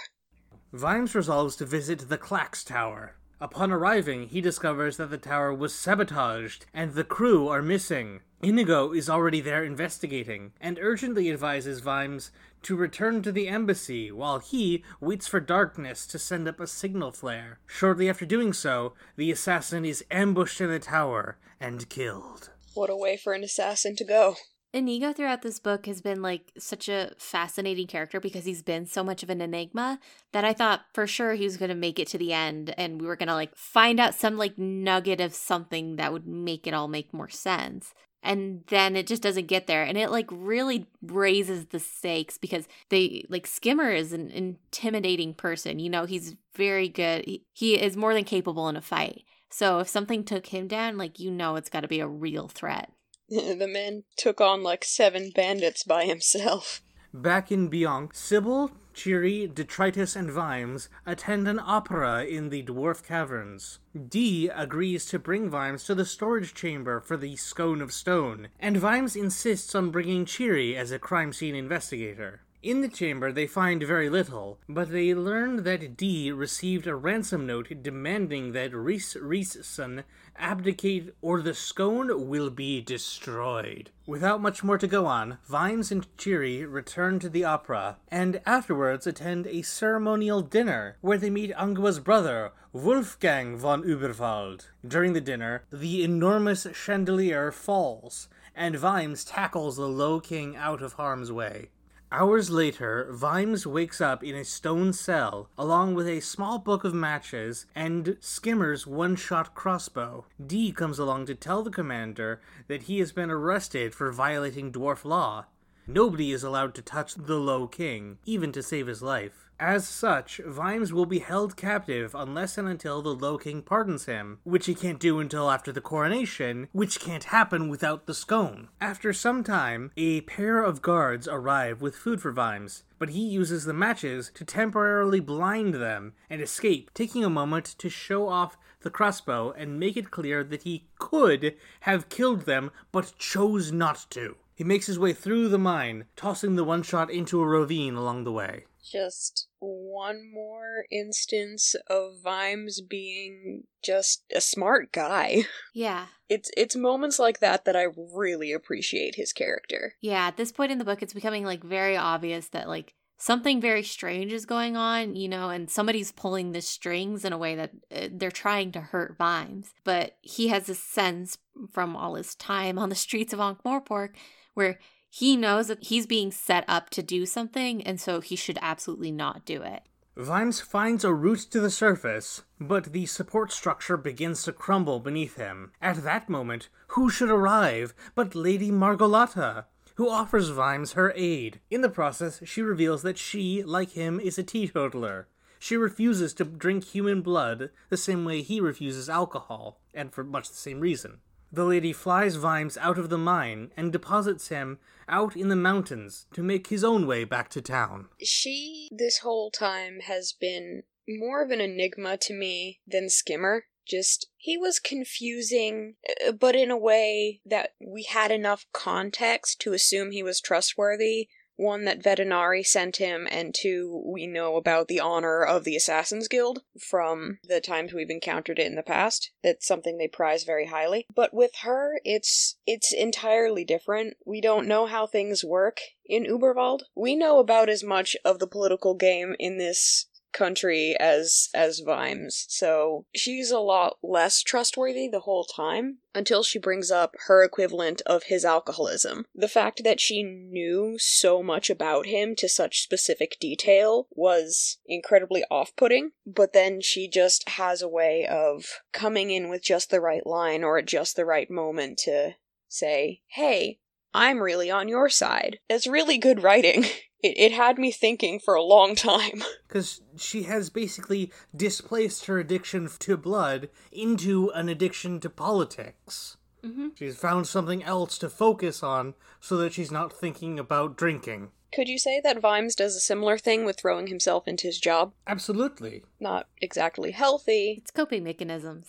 Vimes resolves to visit the Clacks Tower. Upon arriving, he discovers that the tower was sabotaged and the crew are missing. Inigo is already there investigating and urgently advises Vimes to return to the embassy while he waits for darkness to send up a signal flare. Shortly after doing so, the assassin is ambushed in the tower and killed. What a way for an assassin to go. Inigo throughout this book has been like such a fascinating character because he's been so much of an enigma that I thought for sure he was going to make it to the end and we were going to like find out some like nugget of something that would make it all make more sense. And then it just doesn't get there. And it like really raises the stakes because they like Skimmer is an intimidating person. You know, he's very good. He, he is more than capable in a fight. So if something took him down, like you know it's got to be a real threat. the man took on like seven bandits by himself. Back in Bonk, Sybil, Cheery, Detritus, and Vimes attend an opera in the Dwarf Caverns. Dee agrees to bring Vimes to the storage chamber for the Scone of Stone, and Vimes insists on bringing Cheery as a crime scene investigator. In the chamber, they find very little, but they learn that Dee received a ransom note demanding that Rhys Rhysson abdicate or the scone will be destroyed. Without much more to go on, Vimes and Cheery return to the opera, and afterwards attend a ceremonial dinner where they meet Angua's brother, Wolfgang von Uberwald. During the dinner, the enormous chandelier falls, and Vimes tackles the Low King out of harm's way. Hours later, Vimes wakes up in a stone cell, along with a small book of matches and Skimmer's one shot crossbow. Dee comes along to tell the commander that he has been arrested for violating dwarf law. Nobody is allowed to touch the Low King, even to save his life. As such, Vimes will be held captive unless and until the Low King pardons him, which he can't do until after the coronation, which can't happen without the scone. After some time, a pair of guards arrive with food for Vimes, but he uses the matches to temporarily blind them and escape, taking a moment to show off the crossbow and make it clear that he could have killed them but chose not to. He makes his way through the mine, tossing the one shot into a ravine along the way. Just one more instance of Vimes being just a smart guy. Yeah. It's it's moments like that that I really appreciate his character. Yeah, at this point in the book it's becoming like very obvious that like something very strange is going on, you know, and somebody's pulling the strings in a way that uh, they're trying to hurt Vimes. But he has a sense from all his time on the streets of Ankh-Morpork where he knows that he's being set up to do something, and so he should absolutely not do it. Vimes finds a route to the surface, but the support structure begins to crumble beneath him. At that moment, who should arrive but Lady Margolotta, who offers Vimes her aid. In the process, she reveals that she, like him, is a teetotaler. She refuses to drink human blood the same way he refuses alcohol, and for much the same reason. The lady flies Vimes out of the mine and deposits him out in the mountains to make his own way back to town. She, this whole time, has been more of an enigma to me than Skimmer. Just, he was confusing, uh, but in a way that we had enough context to assume he was trustworthy. One, that Vetinari sent him, and two, we know about the honor of the Assassin's Guild from the times we've encountered it in the past. That's something they prize very highly. But with her, it's it's entirely different. We don't know how things work in Uberwald. We know about as much of the political game in this country as as Vimes. So she's a lot less trustworthy the whole time until she brings up her equivalent of his alcoholism. The fact that she knew so much about him to such specific detail was incredibly off-putting, but then she just has a way of coming in with just the right line or at just the right moment to say, "Hey, I'm really on your side." It's really good writing. It, it had me thinking for a long time. Because she has basically displaced her addiction to blood into an addiction to politics. Mm-hmm. She's found something else to focus on so that she's not thinking about drinking. Could you say that Vimes does a similar thing with throwing himself into his job? Absolutely. Not exactly healthy. It's coping mechanisms.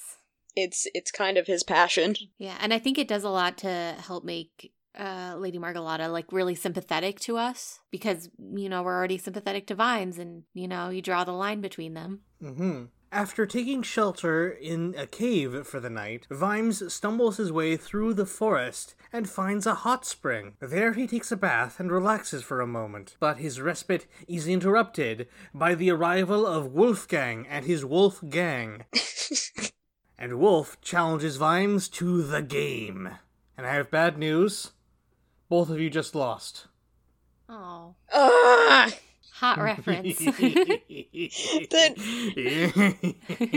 It's it's kind of his passion. Yeah, and I think it does a lot to help make uh Lady Margolotta like really sympathetic to us because you know we're already sympathetic to Vimes and you know you draw the line between them. hmm After taking shelter in a cave for the night, Vimes stumbles his way through the forest and finds a hot spring. There he takes a bath and relaxes for a moment, but his respite is interrupted by the arrival of Wolfgang and his wolf gang. and Wolf challenges Vimes to the game. And I have bad news. Both of you just lost. Oh, Ugh! hot reference.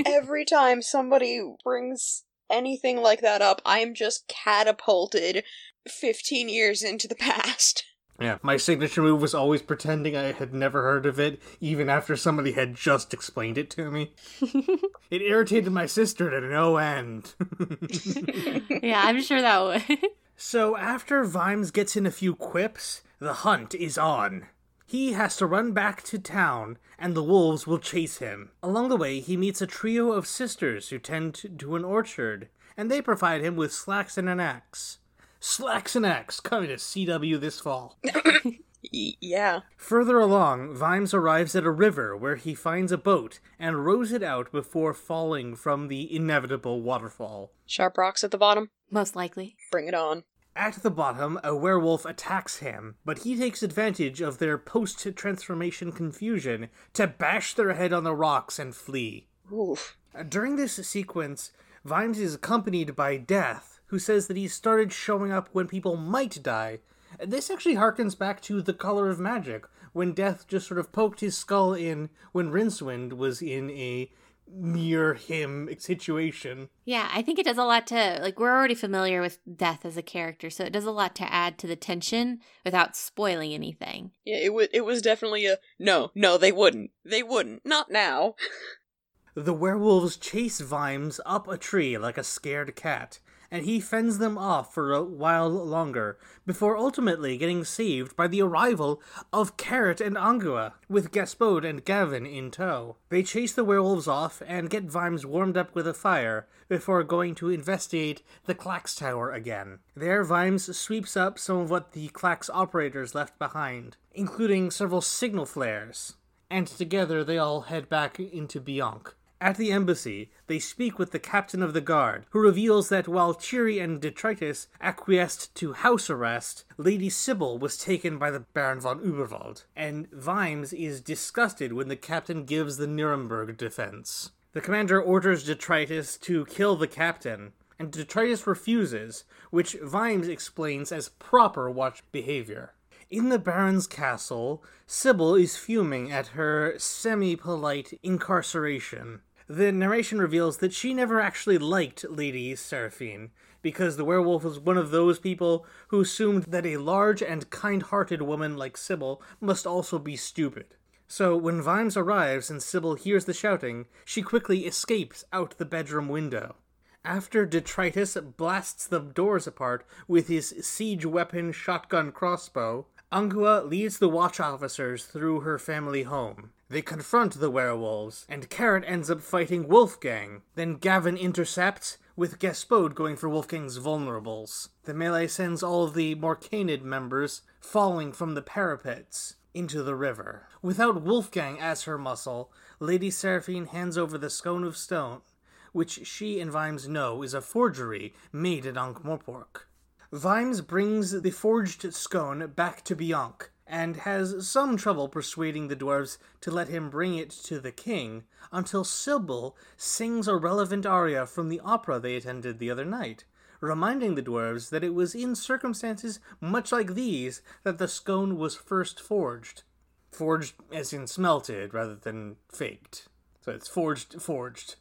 Every time somebody brings anything like that up, I'm just catapulted 15 years into the past. Yeah, my signature move was always pretending I had never heard of it, even after somebody had just explained it to me. it irritated my sister to no end. yeah, I'm sure that would. So, after Vimes gets in a few quips, the hunt is on. He has to run back to town, and the wolves will chase him. Along the way, he meets a trio of sisters who tend to an orchard, and they provide him with slacks and an axe. Slacks and Axe coming to CW this fall. Y- yeah. Further along, Vimes arrives at a river where he finds a boat and rows it out before falling from the inevitable waterfall. Sharp rocks at the bottom. Most likely. Bring it on. At the bottom, a werewolf attacks him, but he takes advantage of their post transformation confusion to bash their head on the rocks and flee. Oof. During this sequence, Vimes is accompanied by Death, who says that he started showing up when people might die. This actually harkens back to The Color of Magic, when Death just sort of poked his skull in when Rincewind was in a near him situation. Yeah, I think it does a lot to like we're already familiar with Death as a character, so it does a lot to add to the tension without spoiling anything. Yeah, it was it was definitely a no, no, they wouldn't. They wouldn't. Not now. The werewolves chase Vimes up a tree like a scared cat, and he fends them off for a while longer, before ultimately getting saved by the arrival of Carrot and Angua, with Gaspode and Gavin in tow. They chase the werewolves off and get Vimes warmed up with a fire, before going to investigate the Clacks Tower again. There, Vimes sweeps up some of what the Clacks operators left behind, including several signal flares, and together they all head back into Bonk. At the embassy, they speak with the captain of the guard, who reveals that while Cheery and Detritus acquiesced to house arrest, Lady Sybil was taken by the Baron von Uberwald, and Vimes is disgusted when the captain gives the Nuremberg defense. The commander orders Detritus to kill the captain, and Detritus refuses, which Vimes explains as proper watch behavior. In the Baron's castle, Sybil is fuming at her semi polite incarceration. The narration reveals that she never actually liked Lady Serafine, because the werewolf was one of those people who assumed that a large and kind hearted woman like Sybil must also be stupid. So when Vimes arrives and Sybil hears the shouting, she quickly escapes out the bedroom window. After Detritus blasts the doors apart with his siege weapon shotgun crossbow, Angua leads the watch officers through her family home. They confront the werewolves, and Carrot ends up fighting Wolfgang. Then Gavin intercepts, with Gaspode going for Wolfgang's vulnerables. The melee sends all of the Morcanid members falling from the parapets into the river. Without Wolfgang as her muscle, Lady Serafine hands over the Scone of Stone, which she and Vimes know is a forgery made at Ankh-Morpork. Vimes brings the forged scone back to Bonk, and has some trouble persuading the dwarves to let him bring it to the king, until Sybil sings a relevant aria from the opera they attended the other night, reminding the dwarves that it was in circumstances much like these that the scone was first forged. Forged as in smelted rather than faked. So it's forged, forged.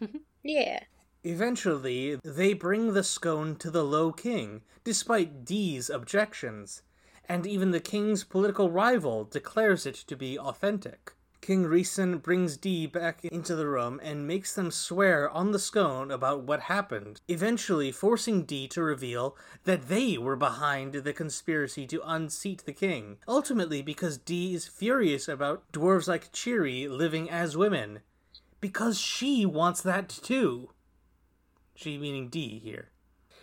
Yeah. Eventually, they bring the scone to the Low King, despite Dee's objections, and even the king's political rival declares it to be authentic. King Rhys brings Dee back into the room and makes them swear on the scone about what happened, eventually forcing Dee to reveal that they were behind the conspiracy to unseat the king, ultimately because Dee is furious about dwarves like Cheery living as women, because she wants that too. She meaning Dee here.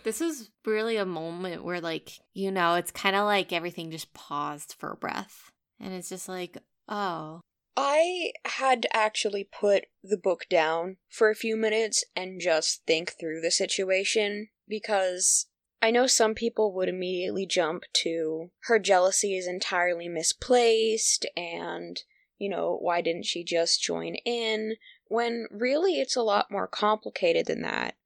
This is really a moment where, like, you know, it's kind of like everything just paused for a breath. And it's just like, oh. I had to actually put the book down for a few minutes and just think through the situation because I know some people would immediately jump to her jealousy is entirely misplaced and, you know, why didn't she just join in? When really it's a lot more complicated than that.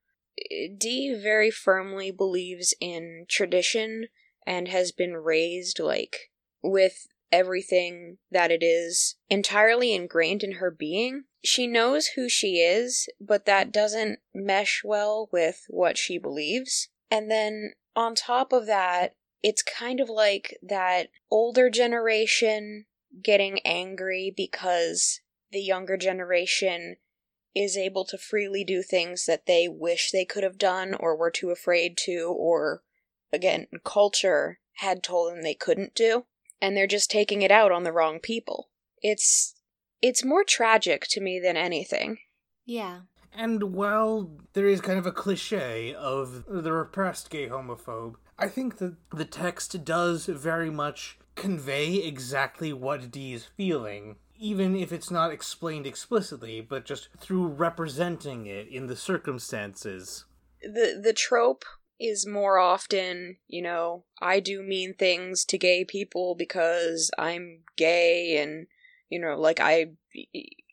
Dee very firmly believes in tradition and has been raised like with everything that it is entirely ingrained in her being. She knows who she is, but that doesn't mesh well with what she believes. And then on top of that, it's kind of like that older generation getting angry because the younger generation is able to freely do things that they wish they could have done or were too afraid to, or again, culture had told them they couldn't do, and they're just taking it out on the wrong people. It's it's more tragic to me than anything. Yeah. And while there is kind of a cliche of the repressed gay homophobe, I think that the text does very much convey exactly what Dee is feeling even if it's not explained explicitly, but just through representing it in the circumstances. The the trope is more often, you know, I do mean things to gay people because I'm gay and you know, like I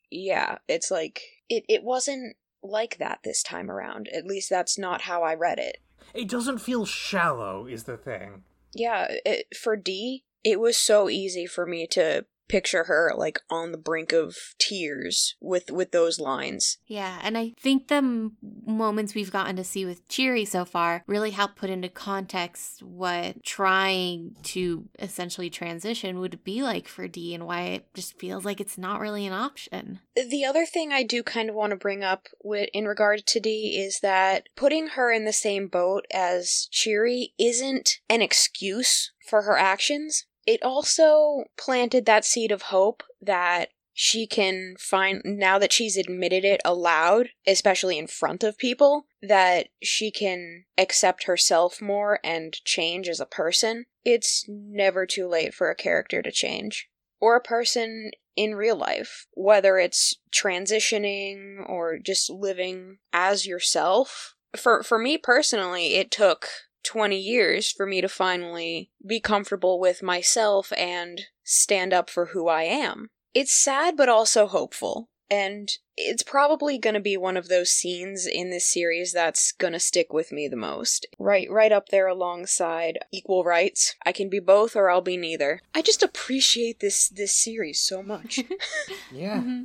yeah, it's like it it wasn't like that this time around. At least that's not how I read it. It doesn't feel shallow is the thing. Yeah, it, for Dee, it was so easy for me to picture her like on the brink of tears with with those lines. Yeah, and I think the m- moments we've gotten to see with Cheery so far really help put into context what trying to essentially transition would be like for Dee and why it just feels like it's not really an option. The other thing I do kind of want to bring up with in regard to Dee is that putting her in the same boat as Cheery isn't an excuse for her actions it also planted that seed of hope that she can find now that she's admitted it aloud, especially in front of people, that she can accept herself more and change as a person. It's never too late for a character to change. Or a person in real life, whether it's transitioning or just living as yourself. For for me personally, it took 20 years for me to finally be comfortable with myself and stand up for who I am. It's sad but also hopeful And it's probably going to be one of those scenes in this series that's going to stick with me the most. Right right up there alongside equal rights. I can be both or I'll be neither. I just appreciate this this series so much. Yeah. Mm-hmm.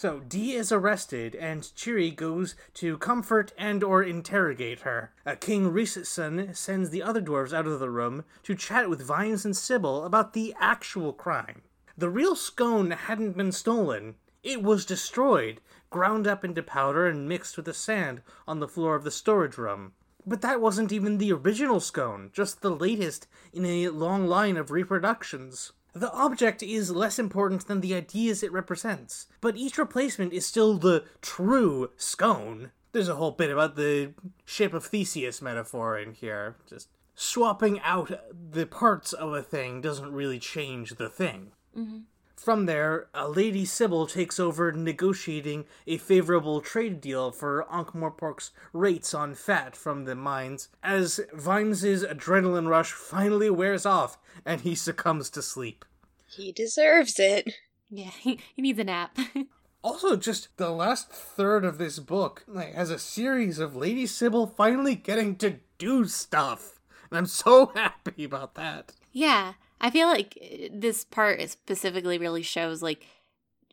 So Dee is arrested, and Cheery goes to comfort and or interrogate her. Uh, King Rhysson sends the other dwarves out of the room to chat with Vimes and Sybil about the actual crime. The real scone hadn't been stolen; it was destroyed, ground up into powder, and mixed with the sand on the floor of the storage room. But that wasn't even the original scone, just the latest in a long line of reproductions. The object is less important than the ideas it represents, but each replacement is still the true scone. There's a whole bit about the ship of Theseus metaphor in here. Just swapping out the parts of a thing doesn't really change the thing. Mm-hmm. From there, a Lady Sybil takes over negotiating a favorable trade deal for Ankh-Morpork's rates on fat from the mines, as Vimes's adrenaline rush finally wears off and he succumbs to sleep. he deserves it. Yeah, he, he needs a nap. Also, just the last third of this book like, has a series of Lady Sybil finally getting to do stuff. And I'm so happy about that. Yeah, I feel like uh, this part specifically really shows like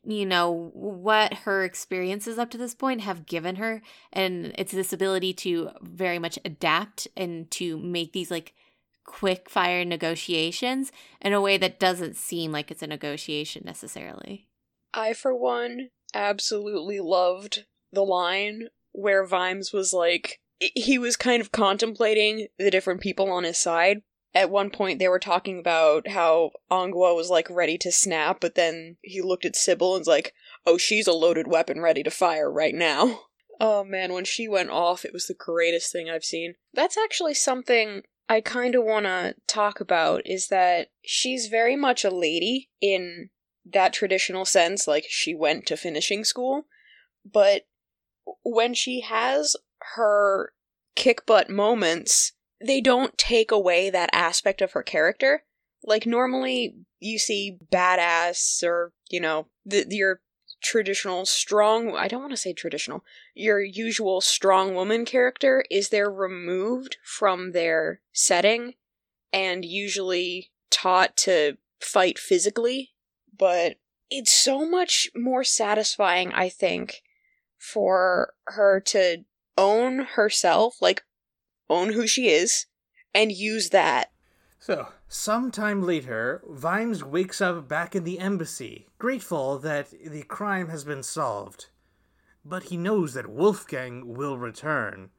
you know what her experiences up to this point have given her and it's this ability to very much adapt and to make these like quick fire negotiations in a way that doesn't seem like it's a negotiation necessarily. I, for one, absolutely loved the line where Vimes was like, he was kind of contemplating the different people on his side. At one point, they were talking about how Angua was like ready to snap, but then he looked at Sybil and was like, oh, she's a loaded weapon ready to fire right now. Oh man, when she went off, it was the greatest thing I've seen. That's actually something I kind of want to talk about is that she's very much a lady in that traditional sense, like she went to finishing school, but when she has her kick butt moments, they don't take away that aspect of her character. Like normally you see badass or, you know, the, your traditional strong, I don't want to say traditional, your usual strong woman character is they're removed from their setting and usually taught to fight physically, but it's so much more satisfying, I think, for her to own herself, like own who she is, and use that. So, sometime later, Vimes wakes up back in the embassy, grateful that the crime has been solved. But he knows that Wolfgang will return.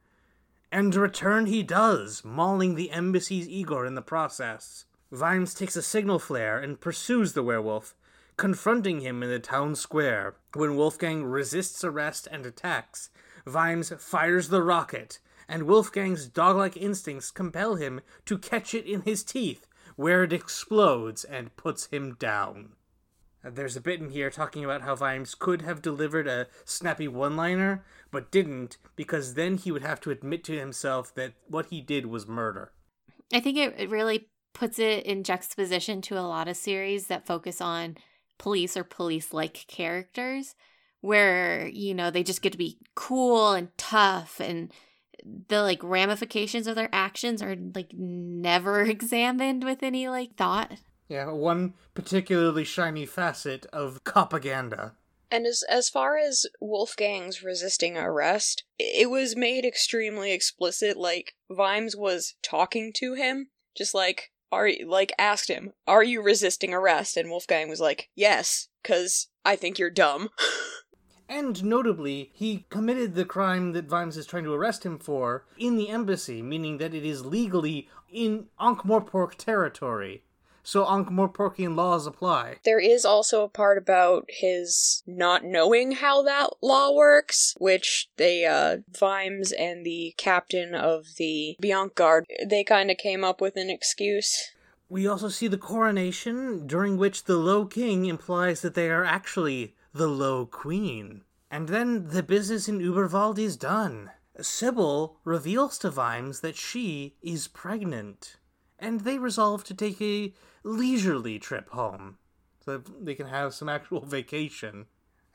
And return he does, mauling the embassy's Igor in the process. Vimes takes a signal flare and pursues the werewolf, confronting him in the town square. When Wolfgang resists arrest and attacks, Vimes fires the rocket, and Wolfgang's dog-like instincts compel him to catch it in his teeth, where it explodes and puts him down. There's a bit in here talking about how Vimes could have delivered a snappy one liner, but didn't, because then he would have to admit to himself that what he did was murder. I think it, it really puts it in juxtaposition to a lot of series that focus on police or police like characters where you know they just get to be cool and tough and the like ramifications of their actions are like never examined with any like thought Yeah, one particularly shiny facet of propaganda. And as as far as Wolfgang's resisting arrest, it was made extremely explicit. Like Vimes was talking to him, just like are you, like asked him, "Are you resisting arrest?" And Wolfgang was like, "Yes, cuz I think you're dumb." And notably, he committed the crime that Vimes is trying to arrest him for in the embassy, meaning that it is legally in Ankh-Morpork territory. So Ankh-Morporkian laws apply. there is also a part about his not knowing how that law works, which they uh Vimes and the captain of the Bonk Guard, they kind of came up with an excuse. We also see the coronation, during which the Low King implies that they are actually the Low Queen. And then the business in Uberwald is done. Sybil reveals to Vimes that she is pregnant, and they resolve to take a leisurely trip home so they can have some actual vacation.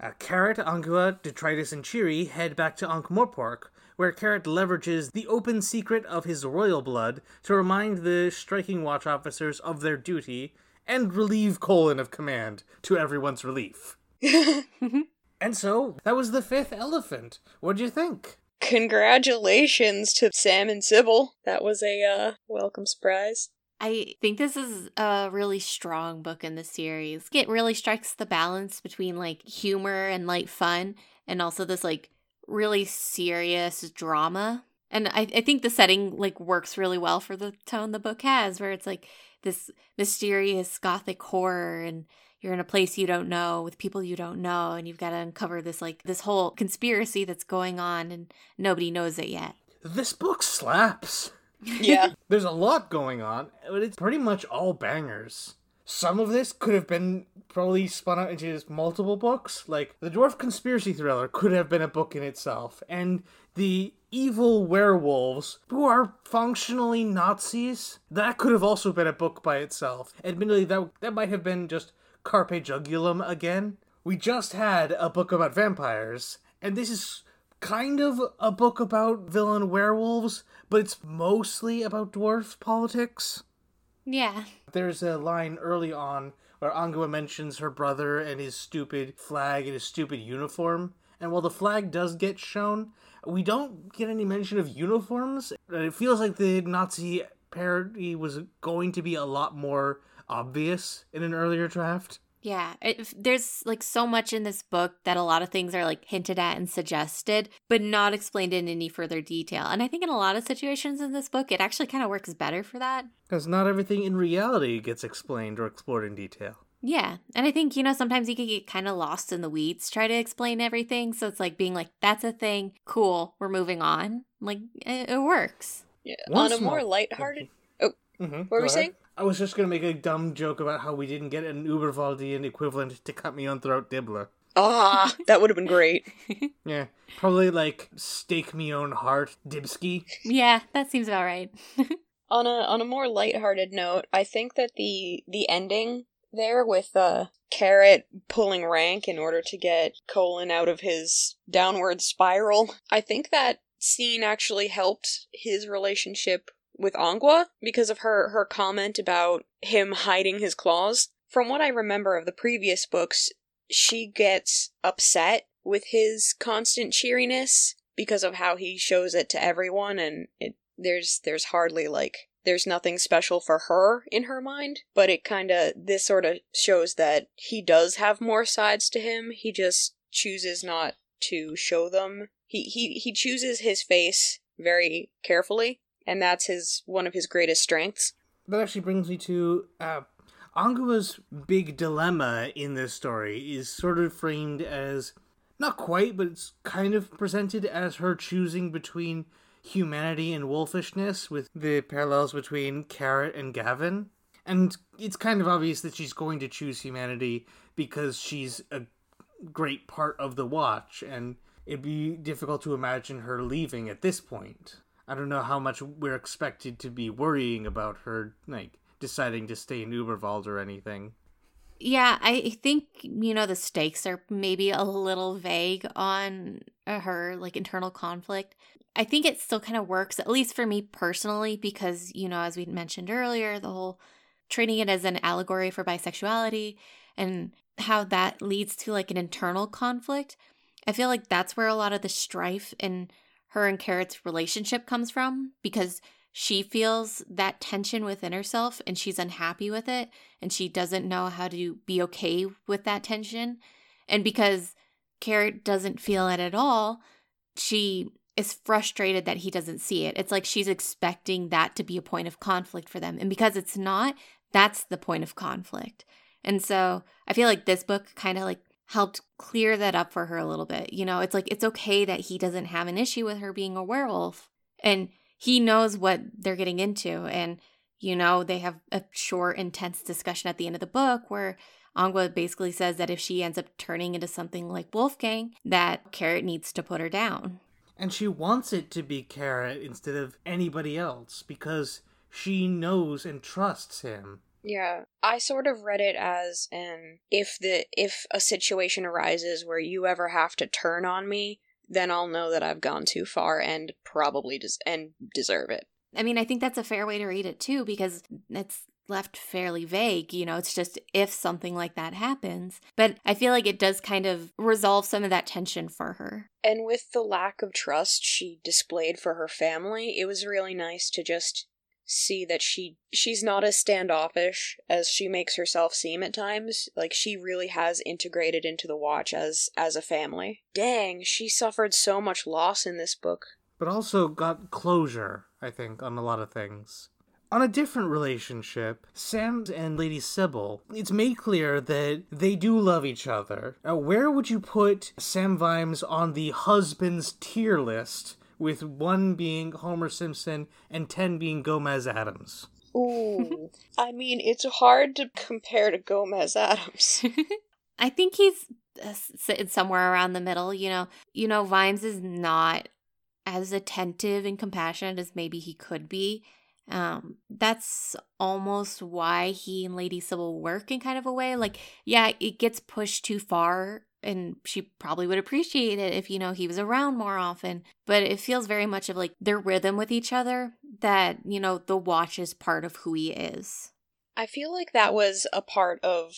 Uh, Carrot, Angua, Detritus, and Cheery head back to Ankh Morpork, where Carrot leverages the open secret of his royal blood to remind the striking watch officers of their duty and relieve Colon of command to everyone's relief. and so, that was the fifth elephant. What'd you think? Congratulations to Sam and Sybil. That was a uh, welcome surprise. I think this is a really strong book in the series. It really strikes the balance between like humor and light fun and also this like really serious drama. And I, I think the setting like works really well for the tone the book has, where it's like this mysterious gothic horror and you're in a place you don't know with people you don't know and you've got to uncover this like this whole conspiracy that's going on and nobody knows it yet. This book slaps. Yeah. There's a lot going on, but it's pretty much all bangers. Some of this could have been probably spun out into multiple books. Like, the Dwarf Conspiracy Thriller could have been a book in itself. And the evil werewolves, who are functionally Nazis, that could have also been a book by itself. Admittedly, that, that might have been just Carpe Jugulum again. We just had a book about vampires, and this is kind of a book about villain werewolves, but it's mostly about dwarf politics. Yeah. There's a line early on where Angua mentions her brother and his stupid flag and his stupid uniform. And while the flag does get shown, we don't get any mention of uniforms. It feels like the Nazi parody was going to be a lot more obvious in an earlier draft. Yeah, it, there's like so much in this book that a lot of things are like hinted at and suggested, but not explained in any further detail. And I think in a lot of situations in this book, it actually kind of works better for that. Because not everything in reality gets explained or explored in detail. Yeah. And I think, you know, sometimes you can get kind of lost in the weeds, try to explain everything. So it's like being like, that's a thing. Cool. We're moving on. Like, it, it works. Yeah. One On a small- more lighthearted. Oh, Mm-hmm. what were we saying? I was just gonna make a dumb joke about how we didn't get an Uberwaldian equivalent to Cut-Me-Own-Throat Dibbler. Ah, that would have been great. Yeah, probably like stake me own heart dibski. Yeah, that seems about right. on a on a more lighthearted note, I think that the the ending there with uh Carrot pulling rank in order to get Colon out of his downward spiral, I think that scene actually helped his relationship with Angua because of her her comment about him hiding his claws. From what I remember of the previous books, she gets upset with his constant cheeriness because of how he shows it to everyone and it there's there's hardly like there's nothing special for her in her mind but it kind of this sort of shows that he does have more sides to him. He just chooses not to show them. He he he chooses his face very carefully and that's his one of his greatest strengths That actually brings me to uh, Angua's big dilemma in this story is sort of framed as not quite, but it's kind of presented as her choosing between humanity and wolfishness, with the parallels between Carrot and Gavin. And it's kind of obvious that she's going to choose humanity because she's a great part of the watch, and it'd be difficult to imagine her leaving at this point. I don't know how much we're expected to be worrying about her, like, deciding to stay in Uberwald or anything. Yeah, I think, you know, the stakes are maybe a little vague on uh, her like internal conflict. I think it still kind of works, at least for me personally, because, you know, as we mentioned earlier, the whole treating it as an allegory for bisexuality and how that leads to like an internal conflict. I feel like that's where a lot of the strife in her and Carrot's relationship comes from because she feels that tension within herself and she's unhappy with it and she doesn't know how to be okay with that tension. And because Carrot doesn't feel it at all, she is frustrated that he doesn't see it. It's like she's expecting that to be a point of conflict for them. And because it's not, that's the point of conflict. And so I feel like this book kind of like helped clear that up for her a little bit. You know, it's like it's okay that he doesn't have an issue with her being a werewolf. And he knows what they're getting into. And, you know, they have a short, intense discussion at the end of the book where Angua basically says that if she ends up turning into something like Wolfgang, that Carrot needs to put her down. And she wants it to be Carrot instead of anybody else because she knows and trusts him. Yeah, I sort of read it as an if the if a situation arises where you ever have to turn on me, then I'll know that I've gone too far and probably des- and deserve it. I mean, I think that's a fair way to read it too, because it's left fairly vague. You know, it's just if something like that happens. But I feel like it does kind of resolve some of that tension for her. And with the lack of trust she displayed for her family, it was really nice to just see that she she's not as standoffish as she makes herself seem at times like she really has integrated into the watch as as a family dang she suffered so much loss in this book but also got closure, I think, on a lot of things. On a different relationship, Sam and Lady Sybil, it's made clear that they do love each other. Now, where would you put Sam Vimes on the husband's tier list, with one being Homer Simpson and ten being Gomez Addams? Ooh. I mean, it's hard to compare to Gomez Addams. I think he's uh, sitting somewhere around the middle. You know, you know, Vimes is not as attentive and compassionate as maybe he could be. Um, that's almost why he and Lady Sybil work in kind of a way. Like, yeah, it gets pushed too far, and she probably would appreciate it if, you know, he was around more often. But it feels very much of like their rhythm with each other that, you know, the watch is part of who he is. I feel like that was a part of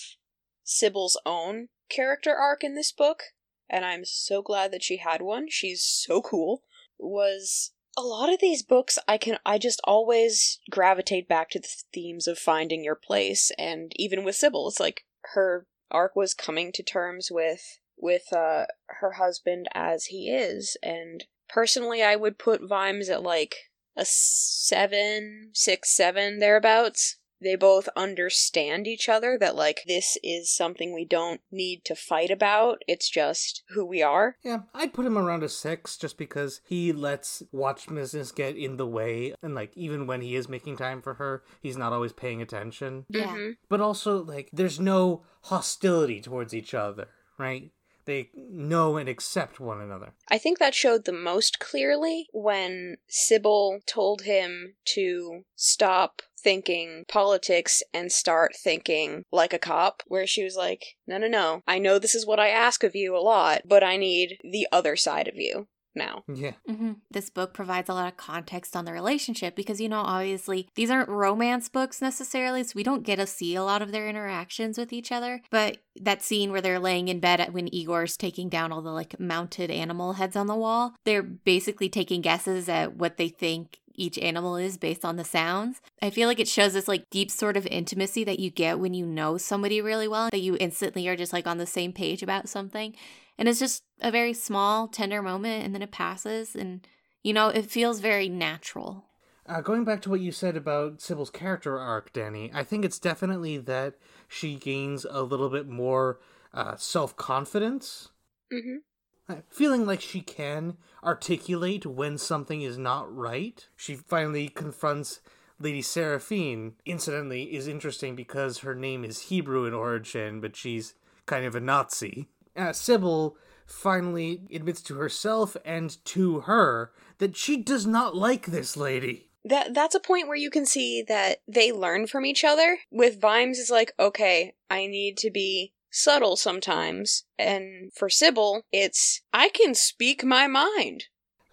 Sybil's own character arc in this book, and I'm so glad that she had one. She's so cool. Was a lot of these books I can I just always gravitate back to the themes of finding your place and even with Sybil it's like her arc was coming to terms with with uh her husband as he is and personally I would put Vimes at like a seven, six, seven thereabouts they both understand each other that like this is something we don't need to fight about it's just who we are Yeah, I'd put him around a six just because he lets watch business get in the way. And, like, even when he is making time for her, he's not always paying attention. Yeah. Mhm. But also, like, there's no hostility towards each other, right? They know and accept one another. I think that showed the most clearly when Sybil told him to stop thinking politics and start thinking like a cop, where she was like, No, no, no, I know this is what I ask of you a lot, but I need the other side of you now. Yeah. hmm This book provides a lot of context on the relationship because, you know, obviously these aren't romance books necessarily, so we don't get to see a lot of their interactions with each other. But that scene where they're laying in bed when Igor's taking down all the like mounted animal heads on the wall, they're basically taking guesses at what they think each animal is based on the sounds. I feel like it shows this like deep sort of intimacy that you get when you know somebody really well, that you instantly are just like on the same page about something. And it's just a very small, tender moment, and then it passes, and you know, it feels very natural. Uh, going back to what you said about Sybil's character arc, Danny, I think it's definitely that she gains a little bit more uh, self confidence. hmm Uh, Feeling like she can articulate when something is not right. She finally confronts Lady Serafine. Incidentally, is interesting because her name is Hebrew in origin, but she's kind of a Nazi. Uh, Sybil finally admits to herself and to her that she does not like this lady. That that's a point where you can see that they learn from each other. With Vimes is like, okay, I need to be subtle sometimes. And for Sybil, it's I can speak my mind.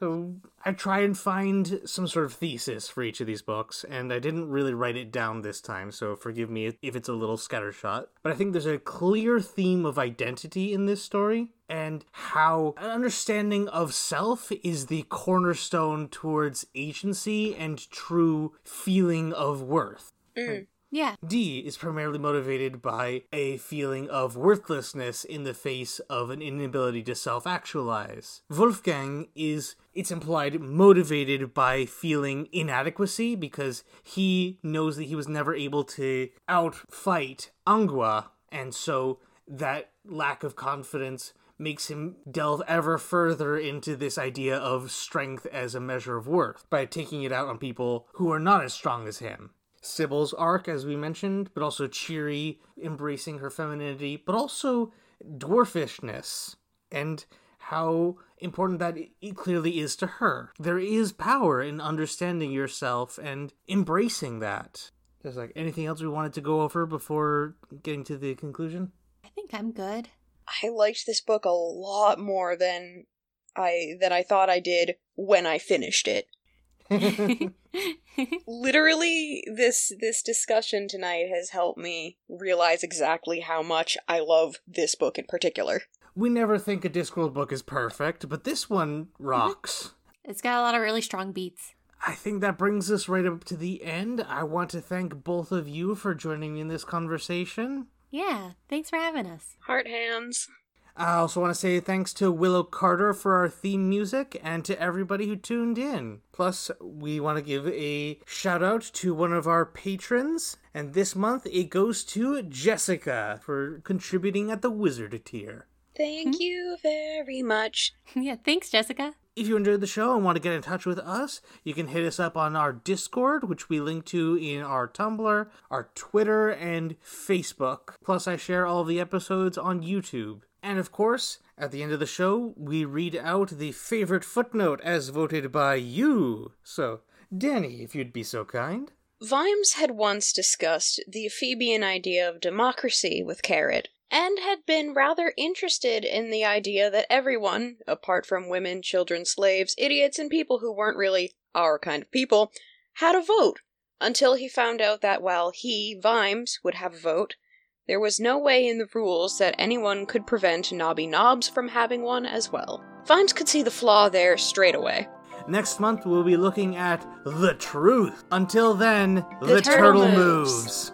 So I try and find some sort of thesis for each of these books, and I didn't really write it down this time, so forgive me if it's a little scattershot. But I think there's a clear theme of identity in this story, and how an understanding of self is the cornerstone towards agency and true feeling of worth. Mm. Yeah. Dee is primarily motivated by a feeling of worthlessness in the face of an inability to self actualize. Wolfgang is, it's implied, motivated by feeling inadequacy because he knows that he was never able to outfight Angua, and so that lack of confidence makes him delve ever further into this idea of strength as a measure of worth by taking it out on people who are not as strong as him. Sybil's arc, as we mentioned, but also Cheery embracing her femininity, but also dwarfishness and how important that it clearly is to her. There is power in understanding yourself and embracing that. There's like anything else we wanted to go over before getting to the conclusion? I think I'm good. I liked this book a lot more than I than I thought I did when I finished it. Literally this this discussion tonight has helped me realize exactly how much I love this book in particular. we never think a Discworld book is perfect, but this one rocks. Mm-hmm. it's got a lot of really strong beats. I think that brings us right up to the end. I want to thank both of you for joining me in this conversation. Yeah, thanks for having us. Heart hands. I also want to say thanks to Willow Carter for our theme music and to everybody who tuned in. Plus, we want to give a shout out to one of our patrons, and this month it goes to Jessica for contributing at the wizard tier. Thank hmm? you very much. yeah, thanks, Jessica. If you enjoyed the show and want to get in touch with us, you can hit us up on our Discord, which we link to in our Tumblr, our Twitter, and Facebook. Plus, I share all the episodes on YouTube. And of course, at the end of the show, we read out the favorite footnote as voted by you. So, Danny, if you'd be so kind. Vimes had once discussed the Ephebian idea of democracy with Carrot, and had been rather interested in the idea that everyone, apart from women, children, slaves, idiots, and people who weren't really our kind of people, had a vote, until he found out that while he, Vimes, would have a vote, there was no way in the rules that anyone could prevent Nobby Nobbs from having one as well. Vimes could see the flaw there straight away. Next month, we'll be looking at the truth. Until then, the, The turtle turtle moves. moves.